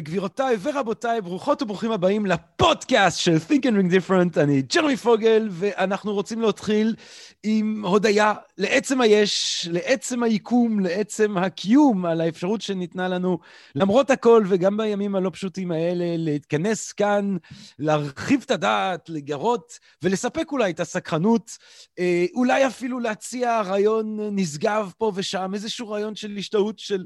גבירותיי ורבותיי, ברוכות וברוכים הבאים לפודקאסט של Think and Ring Different. אני ג'רמי פוגל, ואנחנו רוצים להתחיל עם הודיה לעצם היש, לעצם היקום, לעצם הקיום, על האפשרות שניתנה לנו, למרות הכל, וגם בימים הלא פשוטים האלה, להתכנס כאן, להרחיב את הדעת, לגרות, ולספק אולי את הסקרנות, אה, אולי אפילו להציע רעיון נשגב פה ושם, איזשהו רעיון של השתאות של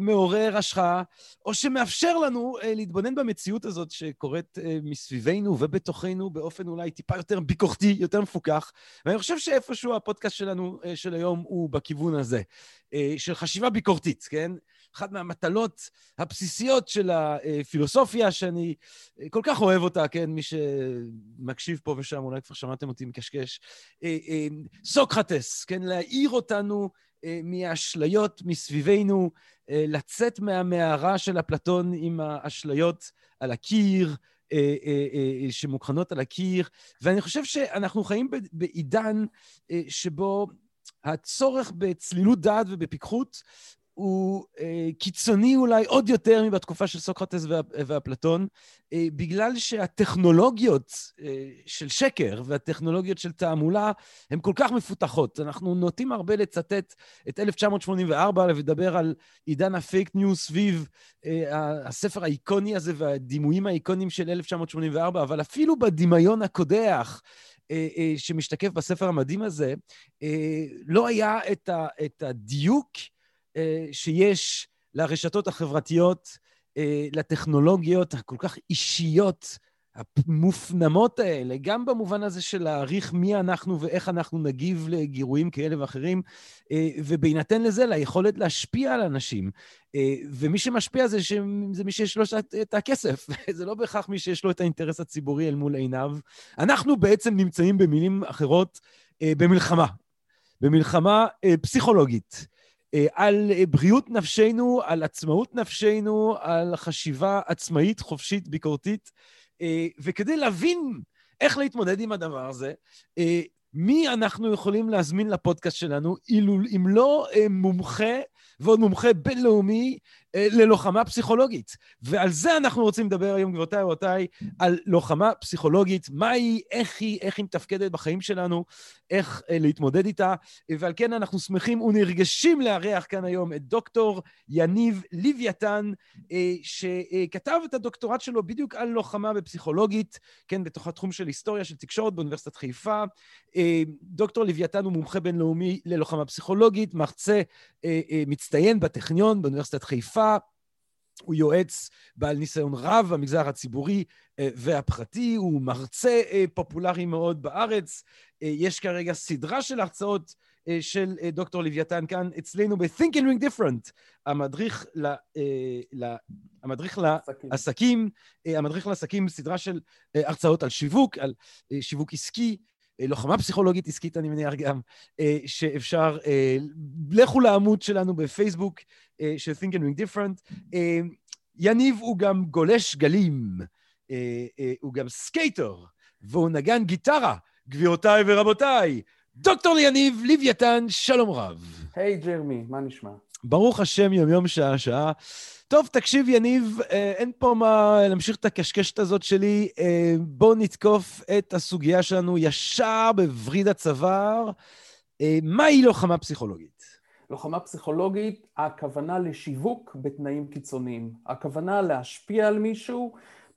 מעורר השחאה, או שמאפשר לנו אה, להתבונן במציאות הזאת שקורית מסביבנו ובתוכנו באופן אולי טיפה יותר ביקורתי, יותר מפוקח. ואני חושב שאיפשהו הפודקאסט שלנו של היום הוא בכיוון הזה, של חשיבה ביקורתית, כן? אחת מהמטלות הבסיסיות של הפילוסופיה, שאני כל כך אוהב אותה, כן? מי שמקשיב פה ושם, אולי כבר שמעתם אותי מקשקש. סוקרטס, כן? להעיר אותנו מהאשליות מסביבנו, לצאת מהמערה של אפלטון עם האשליות על הקיר, שמוקרנות על הקיר, ואני חושב שאנחנו חיים בעידן שבו הצורך בצלילות דעת ובפיקחות הוא אה, קיצוני אולי עוד יותר מבתקופה של סוקרטס ואפלטון, אה, בגלל שהטכנולוגיות אה, של שקר והטכנולוגיות של תעמולה הן כל כך מפותחות. אנחנו נוטים הרבה לצטט את 1984 ולדבר על עידן הפייק ניוז סביב הספר האיקוני הזה והדימויים האיקוניים של 1984, אבל אפילו בדמיון הקודח, שמשתקף בספר המדהים הזה, לא היה את הדיוק שיש לרשתות החברתיות, לטכנולוגיות הכל כך אישיות, המופנמות האלה, גם במובן הזה של להעריך מי אנחנו ואיך אנחנו נגיב לגירויים כאלה ואחרים, ובהינתן לזה, ליכולת להשפיע על אנשים. ומי שמשפיע זה, ש... זה מי שיש לו את הכסף, זה לא בהכרח מי שיש לו את האינטרס הציבורי אל מול עיניו. אנחנו בעצם נמצאים במילים אחרות במלחמה, במלחמה פסיכולוגית. על בריאות נפשנו, על עצמאות נפשנו, על חשיבה עצמאית, חופשית, ביקורתית. וכדי להבין איך להתמודד עם הדבר הזה, מי אנחנו יכולים להזמין לפודקאסט שלנו, אם לא מומחה ועוד מומחה בינלאומי ללוחמה פסיכולוגית. ועל זה אנחנו רוצים לדבר היום, גבירותיי ורבותיי, על לוחמה פסיכולוגית, מה היא, איך היא, איך היא מתפקדת בחיים שלנו, איך להתמודד איתה. ועל כן אנחנו שמחים ונרגשים לארח כאן היום את דוקטור יניב לוויתן, שכתב את הדוקטורט שלו בדיוק על לוחמה בפסיכולוגית, כן, בתוך התחום של היסטוריה של תקשורת באוניברסיטת חיפה. דוקטור לוויתן הוא מומחה בינלאומי ללוחמה פסיכולוגית, מרצה מצטיין בטכניון באוניברסיטת חיפה. הוא יועץ בעל ניסיון רב במגזר הציבורי והפרטי, הוא מרצה פופולרי מאוד בארץ. יש כרגע סדרה של הרצאות של דוקטור לוויתן כאן אצלנו ב-Think and Ring Different, המדריך, ל, ל, המדריך לעסקים, המדריך לעסקים, סדרה של הרצאות על שיווק, על שיווק עסקי, לוחמה פסיכולוגית עסקית, אני מניח גם, שאפשר, לכו לעמוד שלנו בפייסבוק של Think and Drink Different. יניב הוא גם גולש גלים, הוא גם skater, והוא נגן גיטרה, גבירותיי ורבותיי. דוקטור יניב לוויתן, שלום רב. היי, היי, ג'רמי, מה נשמע? ברוך השם, יום-יום, שעה-שעה. טוב, תקשיב, יניב, אין פה מה להמשיך את הקשקשת הזאת שלי. בואו נתקוף את הסוגיה שלנו ישר בווריד הצוואר. מהי לוחמה פסיכולוגית? לוחמה פסיכולוגית, הכוונה לשיווק בתנאים קיצוניים. הכוונה להשפיע על מישהו,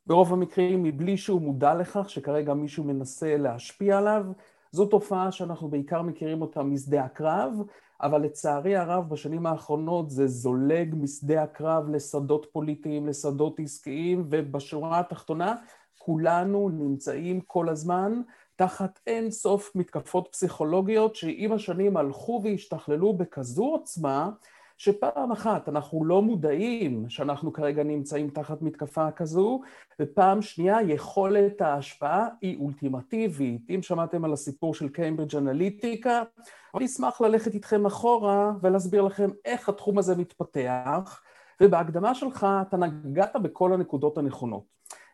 ברוב המקרים מבלי שהוא מודע לכך שכרגע מישהו מנסה להשפיע עליו. זו תופעה שאנחנו בעיקר מכירים אותה משדה הקרב, אבל לצערי הרב בשנים האחרונות זה זולג משדה הקרב לשדות פוליטיים, לשדות עסקיים, ובשורה התחתונה כולנו נמצאים כל הזמן תחת אין סוף מתקפות פסיכולוגיות שעם השנים הלכו והשתכללו בכזו עוצמה שפעם אחת אנחנו לא מודעים שאנחנו כרגע נמצאים תחת מתקפה כזו, ופעם שנייה יכולת ההשפעה היא אולטימטיבית. אם שמעתם על הסיפור של קיימברידג' אנליטיקה, אני אשמח ללכת איתכם אחורה ולהסביר לכם איך התחום הזה מתפתח, ובהקדמה שלך אתה נגעת בכל הנקודות הנכונות.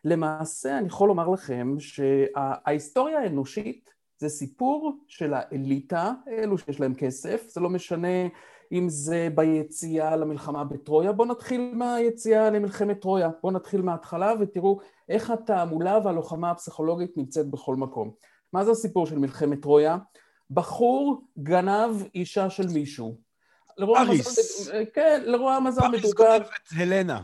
למעשה אני יכול לומר לכם שההיסטוריה האנושית זה סיפור של האליטה, אלו שיש להם כסף, זה לא משנה אם זה ביציאה למלחמה בטרויה, בואו נתחיל מהיציאה למלחמת טרויה, בואו נתחיל מההתחלה ותראו איך התעמולה והלוחמה הפסיכולוגית נמצאת בכל מקום. מה זה הסיפור של מלחמת טרויה? בחור גנב אישה של מישהו. אריס. מזל, כן, לרוע המזל מדובר... פריס גונבת הלנה.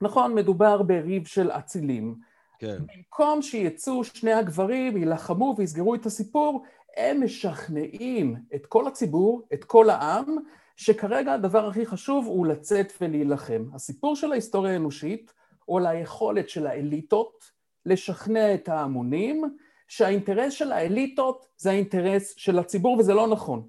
נכון, מדובר בריב של אצילים. כן. במקום שיצאו שני הגברים, יילחמו ויסגרו את הסיפור, הם משכנעים את כל הציבור, את כל העם, שכרגע הדבר הכי חשוב הוא לצאת ולהילחם. הסיפור של ההיסטוריה האנושית הוא על היכולת של האליטות לשכנע את ההמונים שהאינטרס של האליטות זה האינטרס של הציבור וזה לא נכון.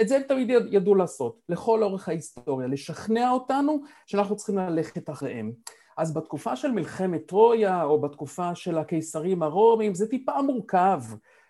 את זה הם תמיד ידעו לעשות, לכל אורך ההיסטוריה, לשכנע אותנו שאנחנו צריכים ללכת אחריהם. אז בתקופה של מלחמת טרויה, או בתקופה של הקיסרים הרומים, זה טיפה מורכב.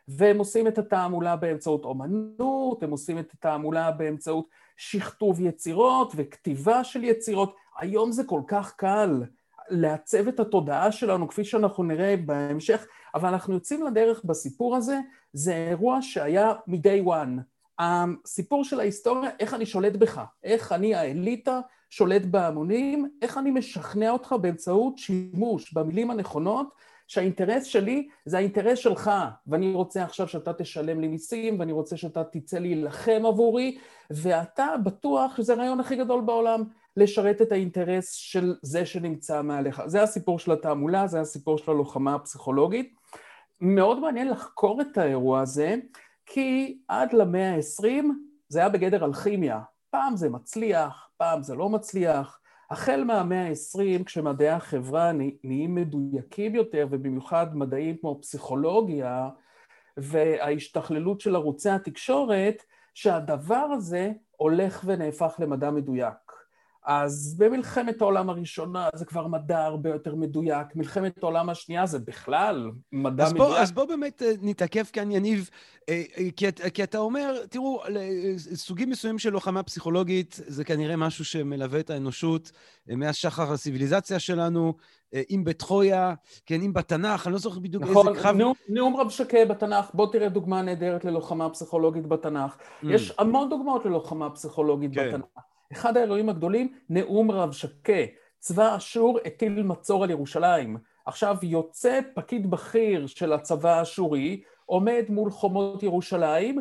והם עושים את התעמולה באמצעות אומנות, הם עושים את התעמולה באמצעות שכתוב יצירות וכתיבה של יצירות. היום זה כל כך קל לעצב את התודעה שלנו, כפי שאנחנו נראה בהמשך, אבל אנחנו יוצאים לדרך בסיפור הזה, זה אירוע שהיה מ-day one. הסיפור של ההיסטוריה, איך אני שולט בך, איך אני האליטה שולט בהמונים, איך אני משכנע אותך באמצעות שימוש במילים הנכונות, שהאינטרס שלי זה האינטרס שלך, ואני רוצה עכשיו שאתה תשלם לי מיסים, ואני רוצה שאתה תצא להילחם עבורי, ואתה בטוח שזה הרעיון הכי גדול בעולם, לשרת את האינטרס של זה שנמצא מעליך. זה הסיפור של התעמולה, זה הסיפור של הלוחמה הפסיכולוגית. מאוד מעניין לחקור את האירוע הזה, כי עד למאה ה-20 זה היה בגדר אלכימיה. פעם זה מצליח, פעם זה לא מצליח. החל מהמאה ה-20, כשמדעי החברה נהיים מדויקים יותר, ובמיוחד מדעים כמו פסיכולוגיה וההשתכללות של ערוצי התקשורת, שהדבר הזה הולך ונהפך למדע מדויק. אז במלחמת העולם הראשונה זה כבר מדע הרבה יותר מדויק, מלחמת העולם השנייה זה בכלל מדע אז מדויק. בוא, אז בוא באמת אה, נתעכב כאן, יניב, אה, אה, כי, כי אתה אומר, תראו, סוגים מסוימים של לוחמה פסיכולוגית זה כנראה משהו שמלווה את האנושות מאז שחר הציוויליזציה שלנו, אם בטרויה, כן, אם בתנ"ך, אני לא זוכר בדיוק נכון, איזה קרב... נכון, נאום רב שקה בתנ"ך, בוא תראה דוגמה נהדרת ללוחמה פסיכולוגית בתנ"ך. Mm. יש המון דוגמאות ללוחמה פסיכולוגית כן. בתנ"ך. אחד האירועים הגדולים, נאום רב שקה. צבא אשור הטיל מצור על ירושלים. עכשיו יוצא פקיד בכיר של הצבא האשורי, עומד מול חומות ירושלים,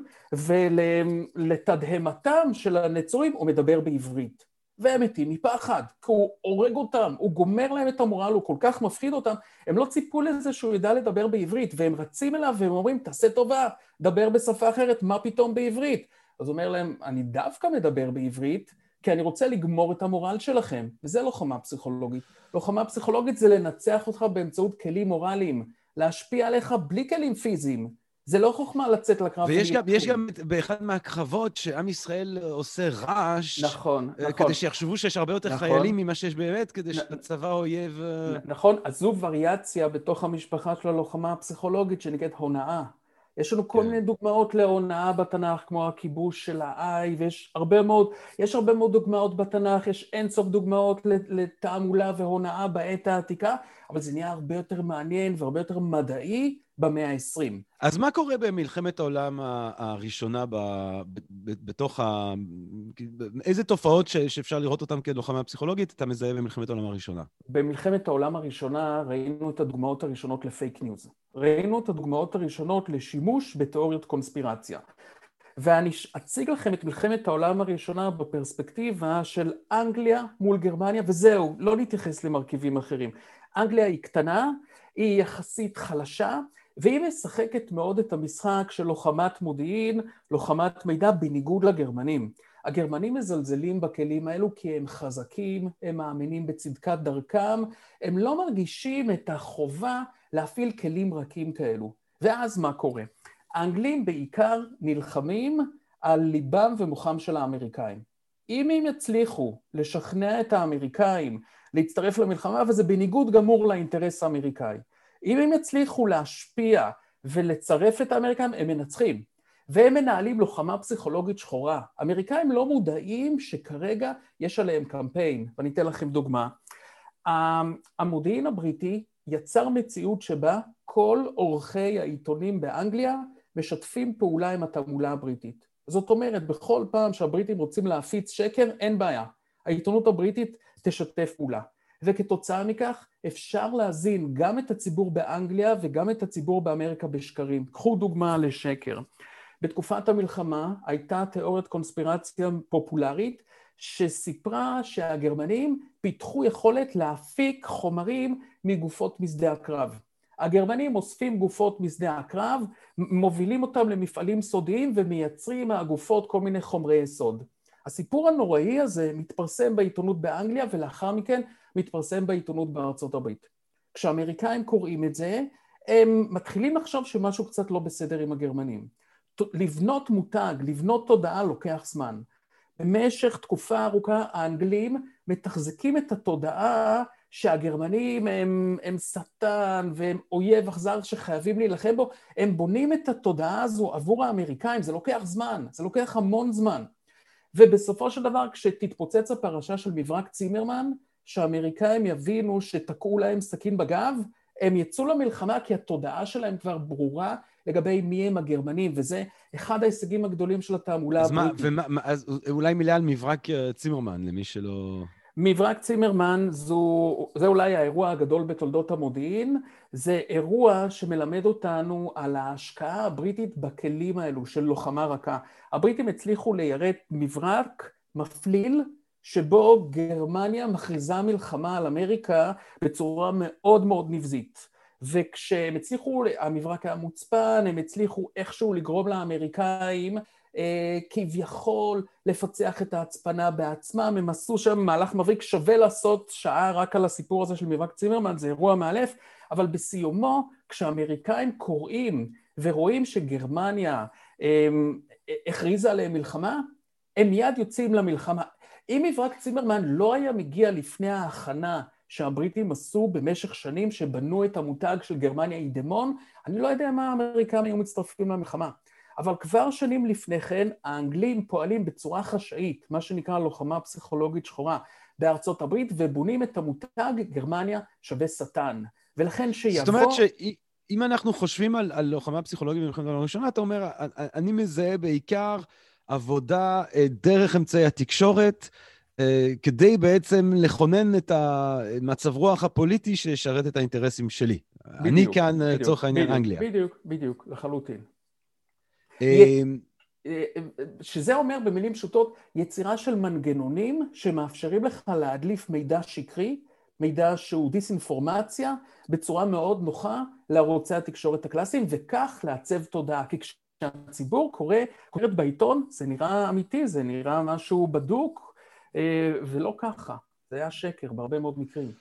ולתדהמתם של הנצורים הוא מדבר בעברית. והם מתים מפחד, כי הוא הורג אותם, הוא גומר להם את המורל, הוא כל כך מפחיד אותם, הם לא ציפו לזה שהוא ידע לדבר בעברית, והם רצים אליו והם אומרים, תעשה טובה, דבר בשפה אחרת, מה פתאום בעברית? אז הוא אומר להם, אני דווקא מדבר בעברית, כי אני רוצה לגמור את המורל שלכם, וזה לוחמה פסיכולוגית. לוחמה פסיכולוגית זה לנצח אותך באמצעות כלים מורליים, להשפיע עליך בלי כלים פיזיים. זה לא חוכמה לצאת לקרב. ויש גם, יש גם באחד מהקרבות שעם ישראל עושה רעש. נכון, אה, נכון. כדי שיחשבו שיש הרבה יותר נכון. חיילים ממה שיש באמת, כדי שהצבא האויב... אה, נכון, אז זו וריאציה בתוך המשפחה של הלוחמה הפסיכולוגית שנקראת הונאה. יש לנו כל כן. מיני דוגמאות להונאה בתנ"ך, כמו הכיבוש של האי, ויש הרבה מאוד, יש הרבה מאוד דוגמאות בתנ"ך, יש אינסוף דוגמאות לתעמולה והונאה בעת העתיקה, אבל זה נהיה הרבה יותר מעניין והרבה יותר מדעי במאה ה-20. אז מה קורה במלחמת העולם הראשונה ב, ב, ב, בתוך ה... איזה תופעות ש, שאפשר לראות אותן כלוחמה פסיכולוגית אתה מזהה במלחמת העולם הראשונה? במלחמת העולם הראשונה ראינו את הדוגמאות הראשונות לפייק ניוז. ראינו את הדוגמאות הראשונות לשימוש בתיאוריות קונספירציה. ואני אציג לכם את מלחמת העולם הראשונה בפרספקטיבה של אנגליה מול גרמניה, וזהו, לא נתייחס למרכיבים אחרים. אנגליה היא קטנה, היא יחסית חלשה, והיא משחקת מאוד את המשחק של לוחמת מודיעין, לוחמת מידע, בניגוד לגרמנים. הגרמנים מזלזלים בכלים האלו כי הם חזקים, הם מאמינים בצדקת דרכם, הם לא מרגישים את החובה להפעיל כלים רכים כאלו. ואז מה קורה? האנגלים בעיקר נלחמים על ליבם ומוחם של האמריקאים. אם הם יצליחו לשכנע את האמריקאים להצטרף למלחמה, וזה בניגוד גמור לאינטרס האמריקאי, אם הם יצליחו להשפיע ולצרף את האמריקאים, הם מנצחים. והם מנהלים לוחמה פסיכולוגית שחורה. האמריקאים לא מודעים שכרגע יש עליהם קמפיין, ואני אתן לכם דוגמה. המודיעין הבריטי יצר מציאות שבה כל עורכי העיתונים באנגליה משתפים פעולה עם התעמולה הבריטית. זאת אומרת, בכל פעם שהבריטים רוצים להפיץ שקר, אין בעיה. העיתונות הבריטית תשתף פעולה. וכתוצאה מכך אפשר להזין גם את הציבור באנגליה וגם את הציבור באמריקה בשקרים. קחו דוגמה לשקר. בתקופת המלחמה הייתה תיאוריית קונספירציה פופולרית שסיפרה שהגרמנים פיתחו יכולת להפיק חומרים מגופות משדה הקרב. הגרמנים אוספים גופות משדה הקרב, מובילים אותם למפעלים סודיים ומייצרים מהגופות כל מיני חומרי יסוד. הסיפור הנוראי הזה מתפרסם בעיתונות באנגליה ולאחר מכן מתפרסם בעיתונות בארצות הברית. כשהאמריקאים קוראים את זה, הם מתחילים לחשוב שמשהו קצת לא בסדר עם הגרמנים. לבנות מותג, לבנות תודעה לוקח זמן. במשך תקופה ארוכה האנגלים מתחזקים את התודעה שהגרמנים הם, הם שטן והם אויב אכזר שחייבים להילחם בו, הם בונים את התודעה הזו עבור האמריקאים, זה לוקח זמן, זה לוקח המון זמן. ובסופו של דבר כשתתפוצץ הפרשה של מברק צימרמן, שהאמריקאים יבינו שתקעו להם סכין בגב, הם יצאו למלחמה כי התודעה שלהם כבר ברורה לגבי מי הם הגרמנים, וזה אחד ההישגים הגדולים של התעמולה הבריטית. אז מה, ומה, אז אולי מילה על מברק אה, צימרמן, למי שלא... מברק צימרמן זו, זה אולי האירוע הגדול בתולדות המודיעין, זה אירוע שמלמד אותנו על ההשקעה הבריטית בכלים האלו של לוחמה רכה. הבריטים הצליחו ליירט מברק מפליל שבו גרמניה מכריזה מלחמה על אמריקה בצורה מאוד מאוד נבזית. וכשהם הצליחו, המברק היה מוצפן, הם הצליחו איכשהו לגרום לאמריקאים אה, כביכול לפצח את ההצפנה בעצמם, הם עשו שם מהלך מבריק, שווה לעשות שעה רק על הסיפור הזה של מברק צימרמן, זה אירוע מאלף, אבל בסיומו, כשהאמריקאים קוראים ורואים שגרמניה אה, הכריזה עליהם מלחמה, הם מיד יוצאים למלחמה. אם מברק צימרמן לא היה מגיע לפני ההכנה שהבריטים עשו במשך שנים שבנו את המותג של גרמניה אידמון, אני לא יודע מה האמריקאים היו מצטרפים למלחמה. אבל כבר שנים לפני כן האנגלים פועלים בצורה חשאית, מה שנקרא לוחמה פסיכולוגית שחורה בארצות הברית, ובונים את המותג גרמניה שווה שטן. ולכן שיבוא... זאת אומרת שאם אנחנו חושבים על, על לוחמה פסיכולוגית במלחמת העולם הראשונה, אתה אומר, אני מזהה בעיקר עבודה אה, דרך אמצעי התקשורת, אה, כדי בעצם לכונן את המצב רוח הפוליטי שישרת את האינטרסים שלי. בדיוק, אני כאן, אה, לצורך העניין, בדיוק, אנגליה. בדיוק, בדיוק, לחלוטין. שזה אומר במילים פשוטות יצירה של מנגנונים שמאפשרים לך להדליף מידע שקרי, מידע שהוא דיסאינפורמציה, בצורה מאוד נוחה לערוצי התקשורת הקלאסיים, וכך לעצב תודעה. כי כשהציבור קורא, קוראת בעיתון, זה נראה אמיתי, זה נראה משהו בדוק, אה, ולא ככה. זה היה שקר בהרבה מאוד מקרים.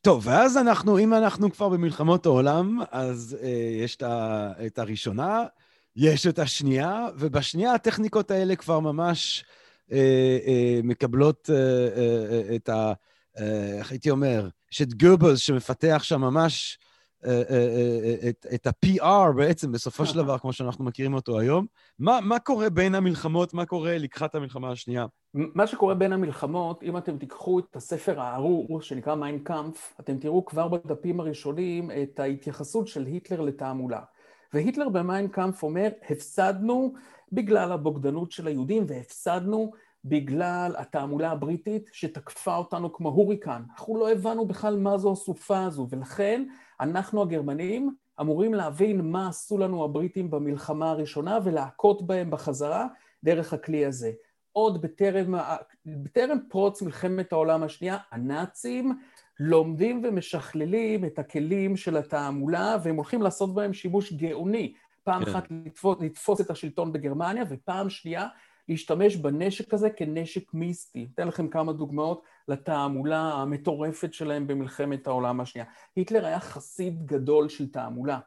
טוב, ואז אנחנו, אם אנחנו כבר במלחמות העולם, אז אה, יש את הראשונה, יש את השנייה, ובשנייה הטכניקות האלה כבר ממש אה, אה, מקבלות אה, אה, אה, את ה... אה, איך הייתי אומר? יש את גובלס שמפתח שם ממש את, את ה-PR בעצם, בסופו של דבר, כמו שאנחנו מכירים אותו היום. מה, מה קורה בין המלחמות? מה קורה לקראת המלחמה השנייה? מה שקורה בין המלחמות, אם אתם תיקחו את הספר הארור שנקרא מיינקאמפ, אתם תראו כבר בדפים הראשונים את ההתייחסות של היטלר לתעמולה. והיטלר במיינקאמפ אומר, הפסדנו בגלל הבוגדנות של היהודים והפסדנו בגלל התעמולה הבריטית שתקפה אותנו כמו הוריקן. אנחנו לא הבנו בכלל מה זו הסופה הזו, ולכן אנחנו הגרמנים אמורים להבין מה עשו לנו הבריטים במלחמה הראשונה ולהכות בהם בחזרה דרך הכלי הזה. עוד בטרם, בטרם פרוץ מלחמת העולם השנייה, הנאצים לומדים ומשכללים את הכלים של התעמולה, והם הולכים לעשות בהם שימוש גאוני. פעם כן. אחת לתפוס, לתפוס את השלטון בגרמניה, ופעם שנייה להשתמש בנשק הזה כנשק מיסטי. אתן לכם כמה דוגמאות לתעמולה המטורפת שלהם במלחמת העולם השנייה. היטלר היה חסיד גדול של תעמולה.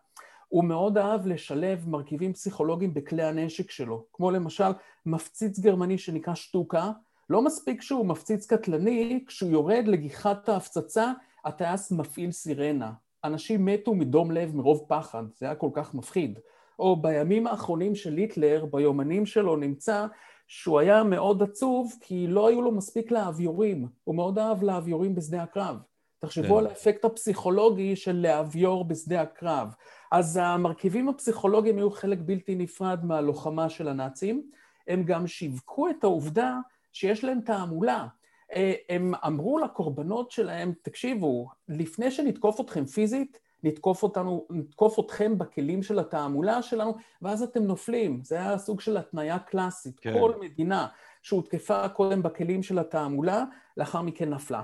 הוא מאוד אהב לשלב מרכיבים פסיכולוגיים בכלי הנשק שלו, כמו למשל מפציץ גרמני שנקרא שטוקה, לא מספיק שהוא מפציץ קטלני, כשהוא יורד לגיחת ההפצצה, הטייס מפעיל סירנה. אנשים מתו מדום לב מרוב פחד, זה היה כל כך מפחיד. או בימים האחרונים של היטלר, ביומנים שלו נמצא שהוא היה מאוד עצוב כי לא היו לו מספיק לאוויורים, הוא מאוד אהב לאוויורים בשדה הקרב. תחשבו כן. על האפקט הפסיכולוגי של לאוויור בשדה הקרב. אז המרכיבים הפסיכולוגיים היו חלק בלתי נפרד מהלוחמה של הנאצים. הם גם שיווקו את העובדה שיש להם תעמולה. אה, הם אמרו לקורבנות שלהם, תקשיבו, לפני שנתקוף אתכם פיזית, נתקוף אותנו, נתקוף אתכם בכלים של התעמולה שלנו, ואז אתם נופלים. זה היה סוג של התניה קלאסית. כן. כל מדינה שהותקפה קודם בכלים של התעמולה, לאחר מכן נפלה.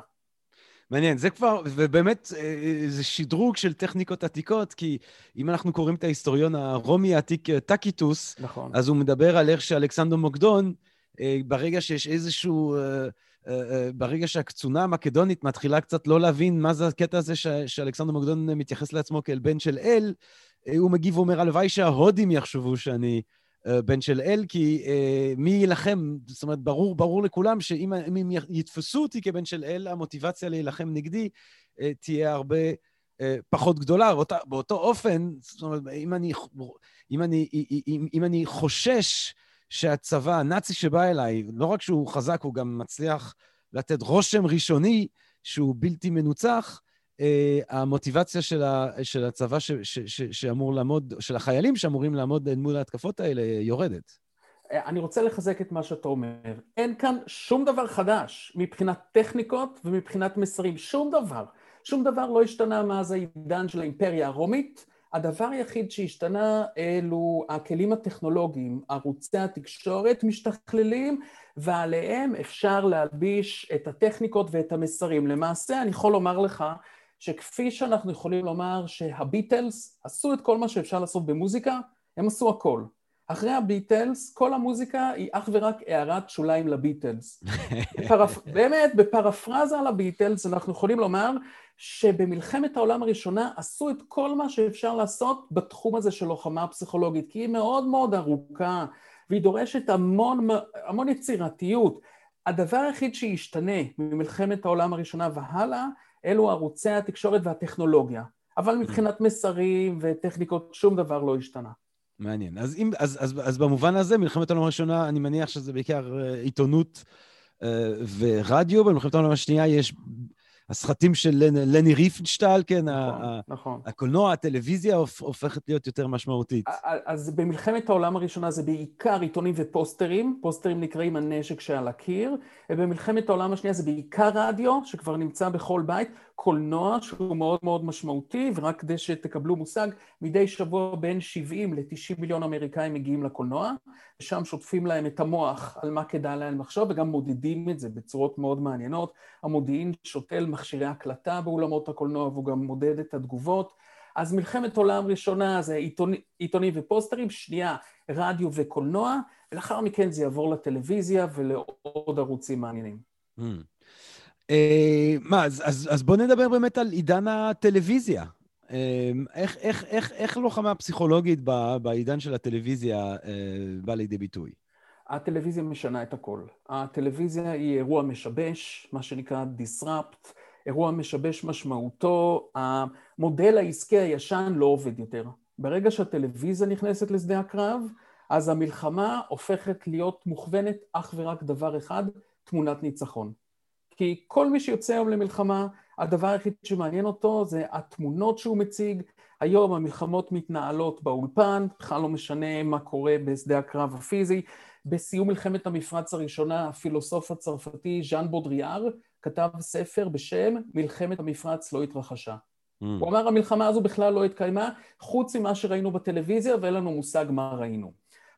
מעניין, זה כבר, ובאמת אה, זה שדרוג של טכניקות עתיקות, כי אם אנחנו קוראים את ההיסטוריון הרומי העתיק אה, טקיטוס, נכון. אז הוא מדבר על איך שאלכסנדר מוקדון, אה, ברגע שיש איזשהו... ברגע שהקצונה המקדונית מתחילה קצת לא להבין מה זה הקטע הזה שאלכסנדר מוקדון מתייחס לעצמו כאל בן של אל, הוא מגיב ואומר, הלוואי שההודים יחשבו שאני אה, בן של אל, כי אה, מי יילחם? זאת אומרת, ברור, ברור לכולם שאם הם יתפסו אותי כבן של אל, המוטיבציה להילחם נגדי אה, תהיה הרבה פחות גדולה. באותו, באותו אופן, זאת אומרת, אם אני, אם אני, אם, אם אני חושש שהצבא הנאצי שבא אליי, לא רק שהוא חזק, הוא גם מצליח לתת רושם ראשוני שהוא בלתי מנוצח, אה, המוטיבציה של, ה, של הצבא ש, ש, ש, שאמור לעמוד, של החיילים שאמורים לעמוד מול ההתקפות האלה, יורדת. אני רוצה לחזק את מה שאתה אומר. אין כאן שום דבר חדש מבחינת טכניקות ומבחינת מסרים, שום דבר. שום דבר לא השתנה מאז העידן של האימפריה הרומית. הדבר היחיד שהשתנה אלו הכלים הטכנולוגיים, ערוצי התקשורת משתכללים ועליהם אפשר להלביש את הטכניקות ואת המסרים. למעשה אני יכול לומר לך שכפי שאנחנו יכולים לומר שהביטלס עשו את כל מה שאפשר לעשות במוזיקה, הם עשו הכל. אחרי הביטלס, כל המוזיקה היא אך ורק הערת שוליים לביטלס. בפרפ... באמת, בפרפרזה על הביטלס אנחנו יכולים לומר שבמלחמת העולם הראשונה עשו את כל מה שאפשר לעשות בתחום הזה של לוחמה פסיכולוגית, כי היא מאוד מאוד ארוכה והיא דורשת המון, המון יצירתיות. הדבר היחיד שישתנה ממלחמת העולם הראשונה והלאה אלו ערוצי התקשורת והטכנולוגיה. אבל. מבחינת מסרים וטכניקות, שום דבר לא השתנה. מעניין. אז, אם, אז, אז, אז במובן הזה, מלחמת העולם הראשונה, אני מניח שזה בעיקר אה, עיתונות אה, ורדיו. במלחמת העולם השנייה יש הסרטים של לני ריפנשטל, כן, נכון, נכון. הקולנוע, הטלוויזיה הופכת להיות יותר משמעותית. אז במלחמת העולם הראשונה זה בעיקר עיתונים ופוסטרים, פוסטרים נקראים הנשק שעל הקיר, ובמלחמת העולם השנייה זה בעיקר רדיו, שכבר נמצא בכל בית, קולנוע שהוא מאוד מאוד משמעותי, ורק כדי שתקבלו מושג, מדי שבוע בין 70 ל-90 מיליון אמריקאים מגיעים לקולנוע, ושם שוטפים להם את המוח על מה כדאי להם לחשוב, וגם מודדים את זה בצורות מאוד מעניינות. המודיעין שותל מכשירי הקלטה באולמות הקולנוע, והוא גם מודד את התגובות. אז מלחמת עולם ראשונה זה עיתונ... עיתונים ופוסטרים, שנייה רדיו וקולנוע, ולאחר מכן זה יעבור לטלוויזיה ולעוד ערוצים מעניינים. Mm. אה, מה, אז, אז, אז בוא נדבר באמת על עידן הטלוויזיה. אה, איך, איך, איך, איך לוחמה פסיכולוגית בעידן של הטלוויזיה אה, באה לידי ביטוי? הטלוויזיה משנה את הכל. הטלוויזיה היא אירוע משבש, מה שנקרא disrupt, אירוע משבש משמעותו, המודל העסקי הישן לא עובד יותר. ברגע שהטלוויזיה נכנסת לשדה הקרב, אז המלחמה הופכת להיות מוכוונת אך ורק דבר אחד, תמונת ניצחון. כי כל מי שיוצא היום למלחמה, הדבר היחיד שמעניין אותו זה התמונות שהוא מציג. היום המלחמות מתנהלות באולפן, בכלל לא משנה מה קורה בשדה הקרב הפיזי. בסיום מלחמת המפרץ הראשונה, הפילוסוף הצרפתי ז'אן בודריאר כתב ספר בשם מלחמת המפרץ לא התרחשה. Mm. הוא אמר המלחמה הזו בכלל לא התקיימה, חוץ ממה שראינו בטלוויזיה ואין לנו מושג מה ראינו.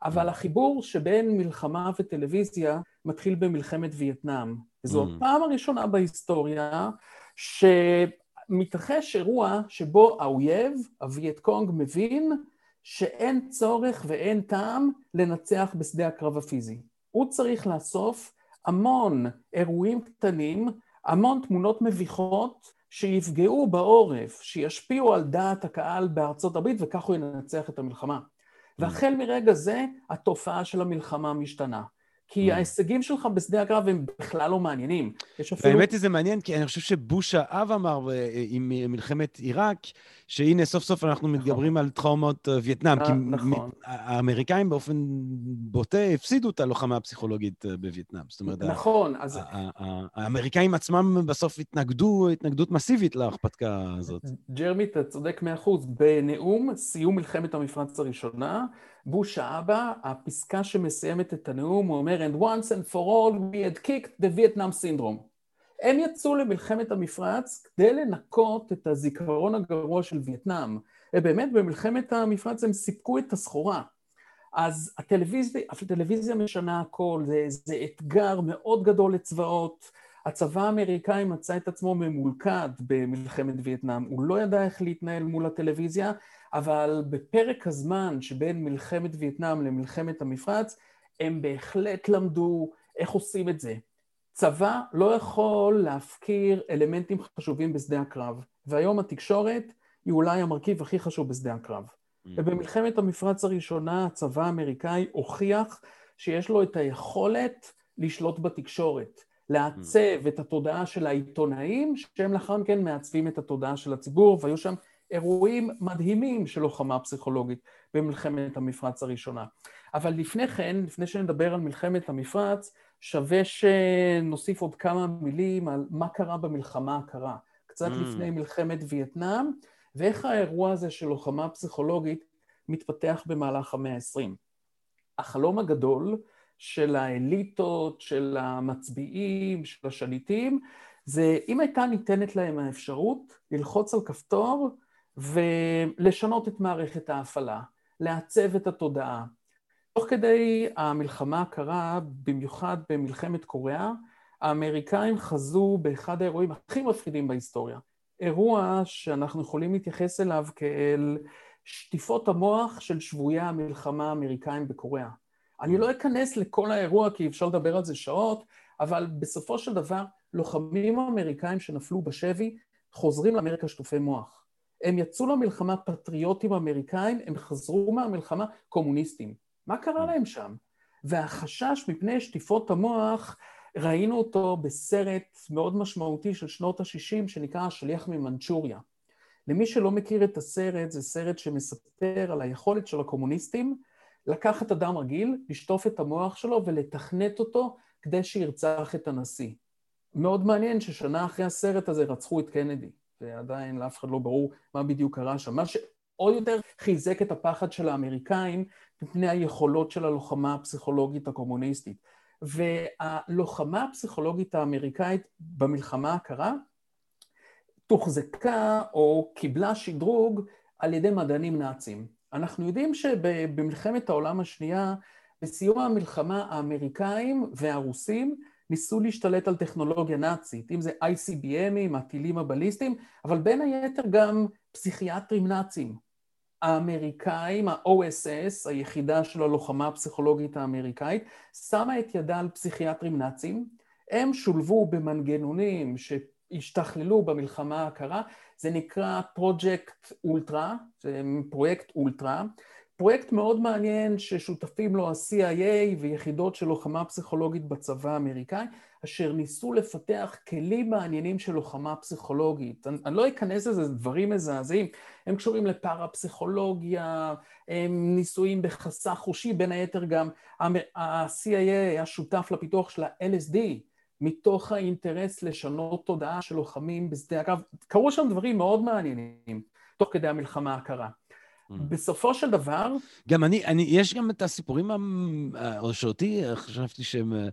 אבל mm. החיבור שבין מלחמה וטלוויזיה מתחיל במלחמת וייטנאם. וזו mm. הפעם הראשונה בהיסטוריה שמתרחש אירוע שבו האויב, הווייט קונג, מבין שאין צורך ואין טעם לנצח בשדה הקרב הפיזי. הוא צריך לאסוף המון אירועים קטנים, המון תמונות מביכות שיפגעו בעורף, שישפיעו על דעת הקהל בארצות הברית וכך הוא ינצח את המלחמה. והחל מרגע זה התופעה של המלחמה משתנה. כי mm. ההישגים שלך בשדה הקרב הם בכלל לא מעניינים. יש אפילו... והאמת היא זה מעניין, כי אני חושב שבוש האב אמר אה, עם מלחמת עיראק, שהנה סוף סוף אנחנו נכון. מתגברים על טראומות אה, וייטנאם, כי נכון. האמריקאים באופן בוטה הפסידו את הלוחמה הפסיכולוגית אה, בווייטנאם. זאת אומרת, נכון, אז... האמריקאים עצמם בסוף התנגדו התנגדות מסיבית להרפתקה הזאת. ג'רמי, אתה צודק מאה אחוז. בנאום סיום מלחמת המפרץ הראשונה, בוש האבא, הפסקה שמסיימת את הנאום, הוא אומר, And once and for all we had kicked the Vietnam syndrome. הם יצאו למלחמת המפרץ כדי לנקות את הזיכרון הגרוע של וייטנאם. ובאמת במלחמת המפרץ הם סיפקו את הסחורה. אז הטלוויזיה, הטלוויזיה משנה הכל, זה, זה אתגר מאוד גדול לצבאות. הצבא האמריקאי מצא את עצמו ממולכד במלחמת וייטנאם, הוא לא ידע איך להתנהל מול הטלוויזיה, אבל בפרק הזמן שבין מלחמת וייטנאם למלחמת המפרץ, הם בהחלט למדו איך עושים את זה. צבא לא יכול להפקיר אלמנטים חשובים בשדה הקרב, והיום התקשורת היא אולי המרכיב הכי חשוב בשדה הקרב. Mm-hmm. ובמלחמת המפרץ הראשונה הצבא האמריקאי הוכיח שיש לו את היכולת לשלוט בתקשורת, לעצב mm-hmm. את התודעה של העיתונאים, שהם לאחר מכן מעצבים את התודעה של הציבור, והיו שם אירועים מדהימים של לוחמה פסיכולוגית במלחמת המפרץ הראשונה. אבל לפני כן, לפני שנדבר על מלחמת המפרץ, שווה שנוסיף עוד כמה מילים על מה קרה במלחמה הקרה, קצת mm. לפני מלחמת וייטנאם, ואיך האירוע הזה של לוחמה פסיכולוגית מתפתח במהלך המאה ה-20. החלום הגדול של האליטות, של המצביעים, של השליטים, זה אם הייתה ניתנת להם האפשרות ללחוץ על כפתור ולשנות את מערכת ההפעלה, לעצב את התודעה, תוך כדי המלחמה הקרה, במיוחד במלחמת קוריאה, האמריקאים חזו באחד האירועים הכי מפחידים בהיסטוריה. אירוע שאנחנו יכולים להתייחס אליו כאל שטיפות המוח של שבויי המלחמה האמריקאים בקוריאה. אני לא אכנס לכל האירוע כי אפשר לדבר על זה שעות, אבל בסופו של דבר לוחמים אמריקאים שנפלו בשבי חוזרים לאמריקה שטופי מוח. הם יצאו למלחמה פטריוטים אמריקאים, הם חזרו מהמלחמה קומוניסטים. מה קרה להם שם? והחשש מפני שטיפות המוח, ראינו אותו בסרט מאוד משמעותי של שנות ה-60 שנקרא השליח ממנצ'וריה. למי שלא מכיר את הסרט, זה סרט שמספר על היכולת של הקומוניסטים לקחת אדם רגיל, לשטוף את המוח שלו ולתכנת אותו כדי שירצח את הנשיא. מאוד מעניין ששנה אחרי הסרט הזה רצחו את קנדי, ועדיין לאף אחד לא ברור מה בדיוק קרה שם. מה שעוד יותר חיזק את הפחד של האמריקאים מפני היכולות של הלוחמה הפסיכולוגית הקומוניסטית. והלוחמה הפסיכולוגית האמריקאית במלחמה הקרה תוחזקה או קיבלה שדרוג על ידי מדענים נאצים. אנחנו יודעים שבמלחמת העולם השנייה, בסיום המלחמה האמריקאים והרוסים ניסו להשתלט על טכנולוגיה נאצית, אם זה ICBMים, הטילים הבליסטיים, אבל בין היתר גם פסיכיאטרים נאצים. האמריקאים, ה-OSS, היחידה של הלוחמה הפסיכולוגית האמריקאית, שמה את ידה על פסיכיאטרים נאצים. הם שולבו במנגנונים שהשתכללו במלחמה הקרה, זה נקרא פרויקט אולטרה, פרויקט אולטרה. פרויקט מאוד מעניין ששותפים לו ה-CIA ויחידות של לוחמה פסיכולוגית בצבא האמריקאי, אשר ניסו לפתח כלים מעניינים של לוחמה פסיכולוגית. אני, אני לא אכנס לזה, זה דברים מזעזעים. הם קשורים לפארה-פסיכולוגיה, הם ניסויים בחסך חושי, בין היתר גם ה-CIA היה שותף לפיתוח של ה-LSD, מתוך האינטרס לשנות תודעה של לוחמים בשדה הקרב. קרו שם דברים מאוד מעניינים, תוך כדי המלחמה הקרה. Mm. בסופו של דבר... גם אני, אני, יש גם את הסיפורים, או שאותי חשבתי שהם אה,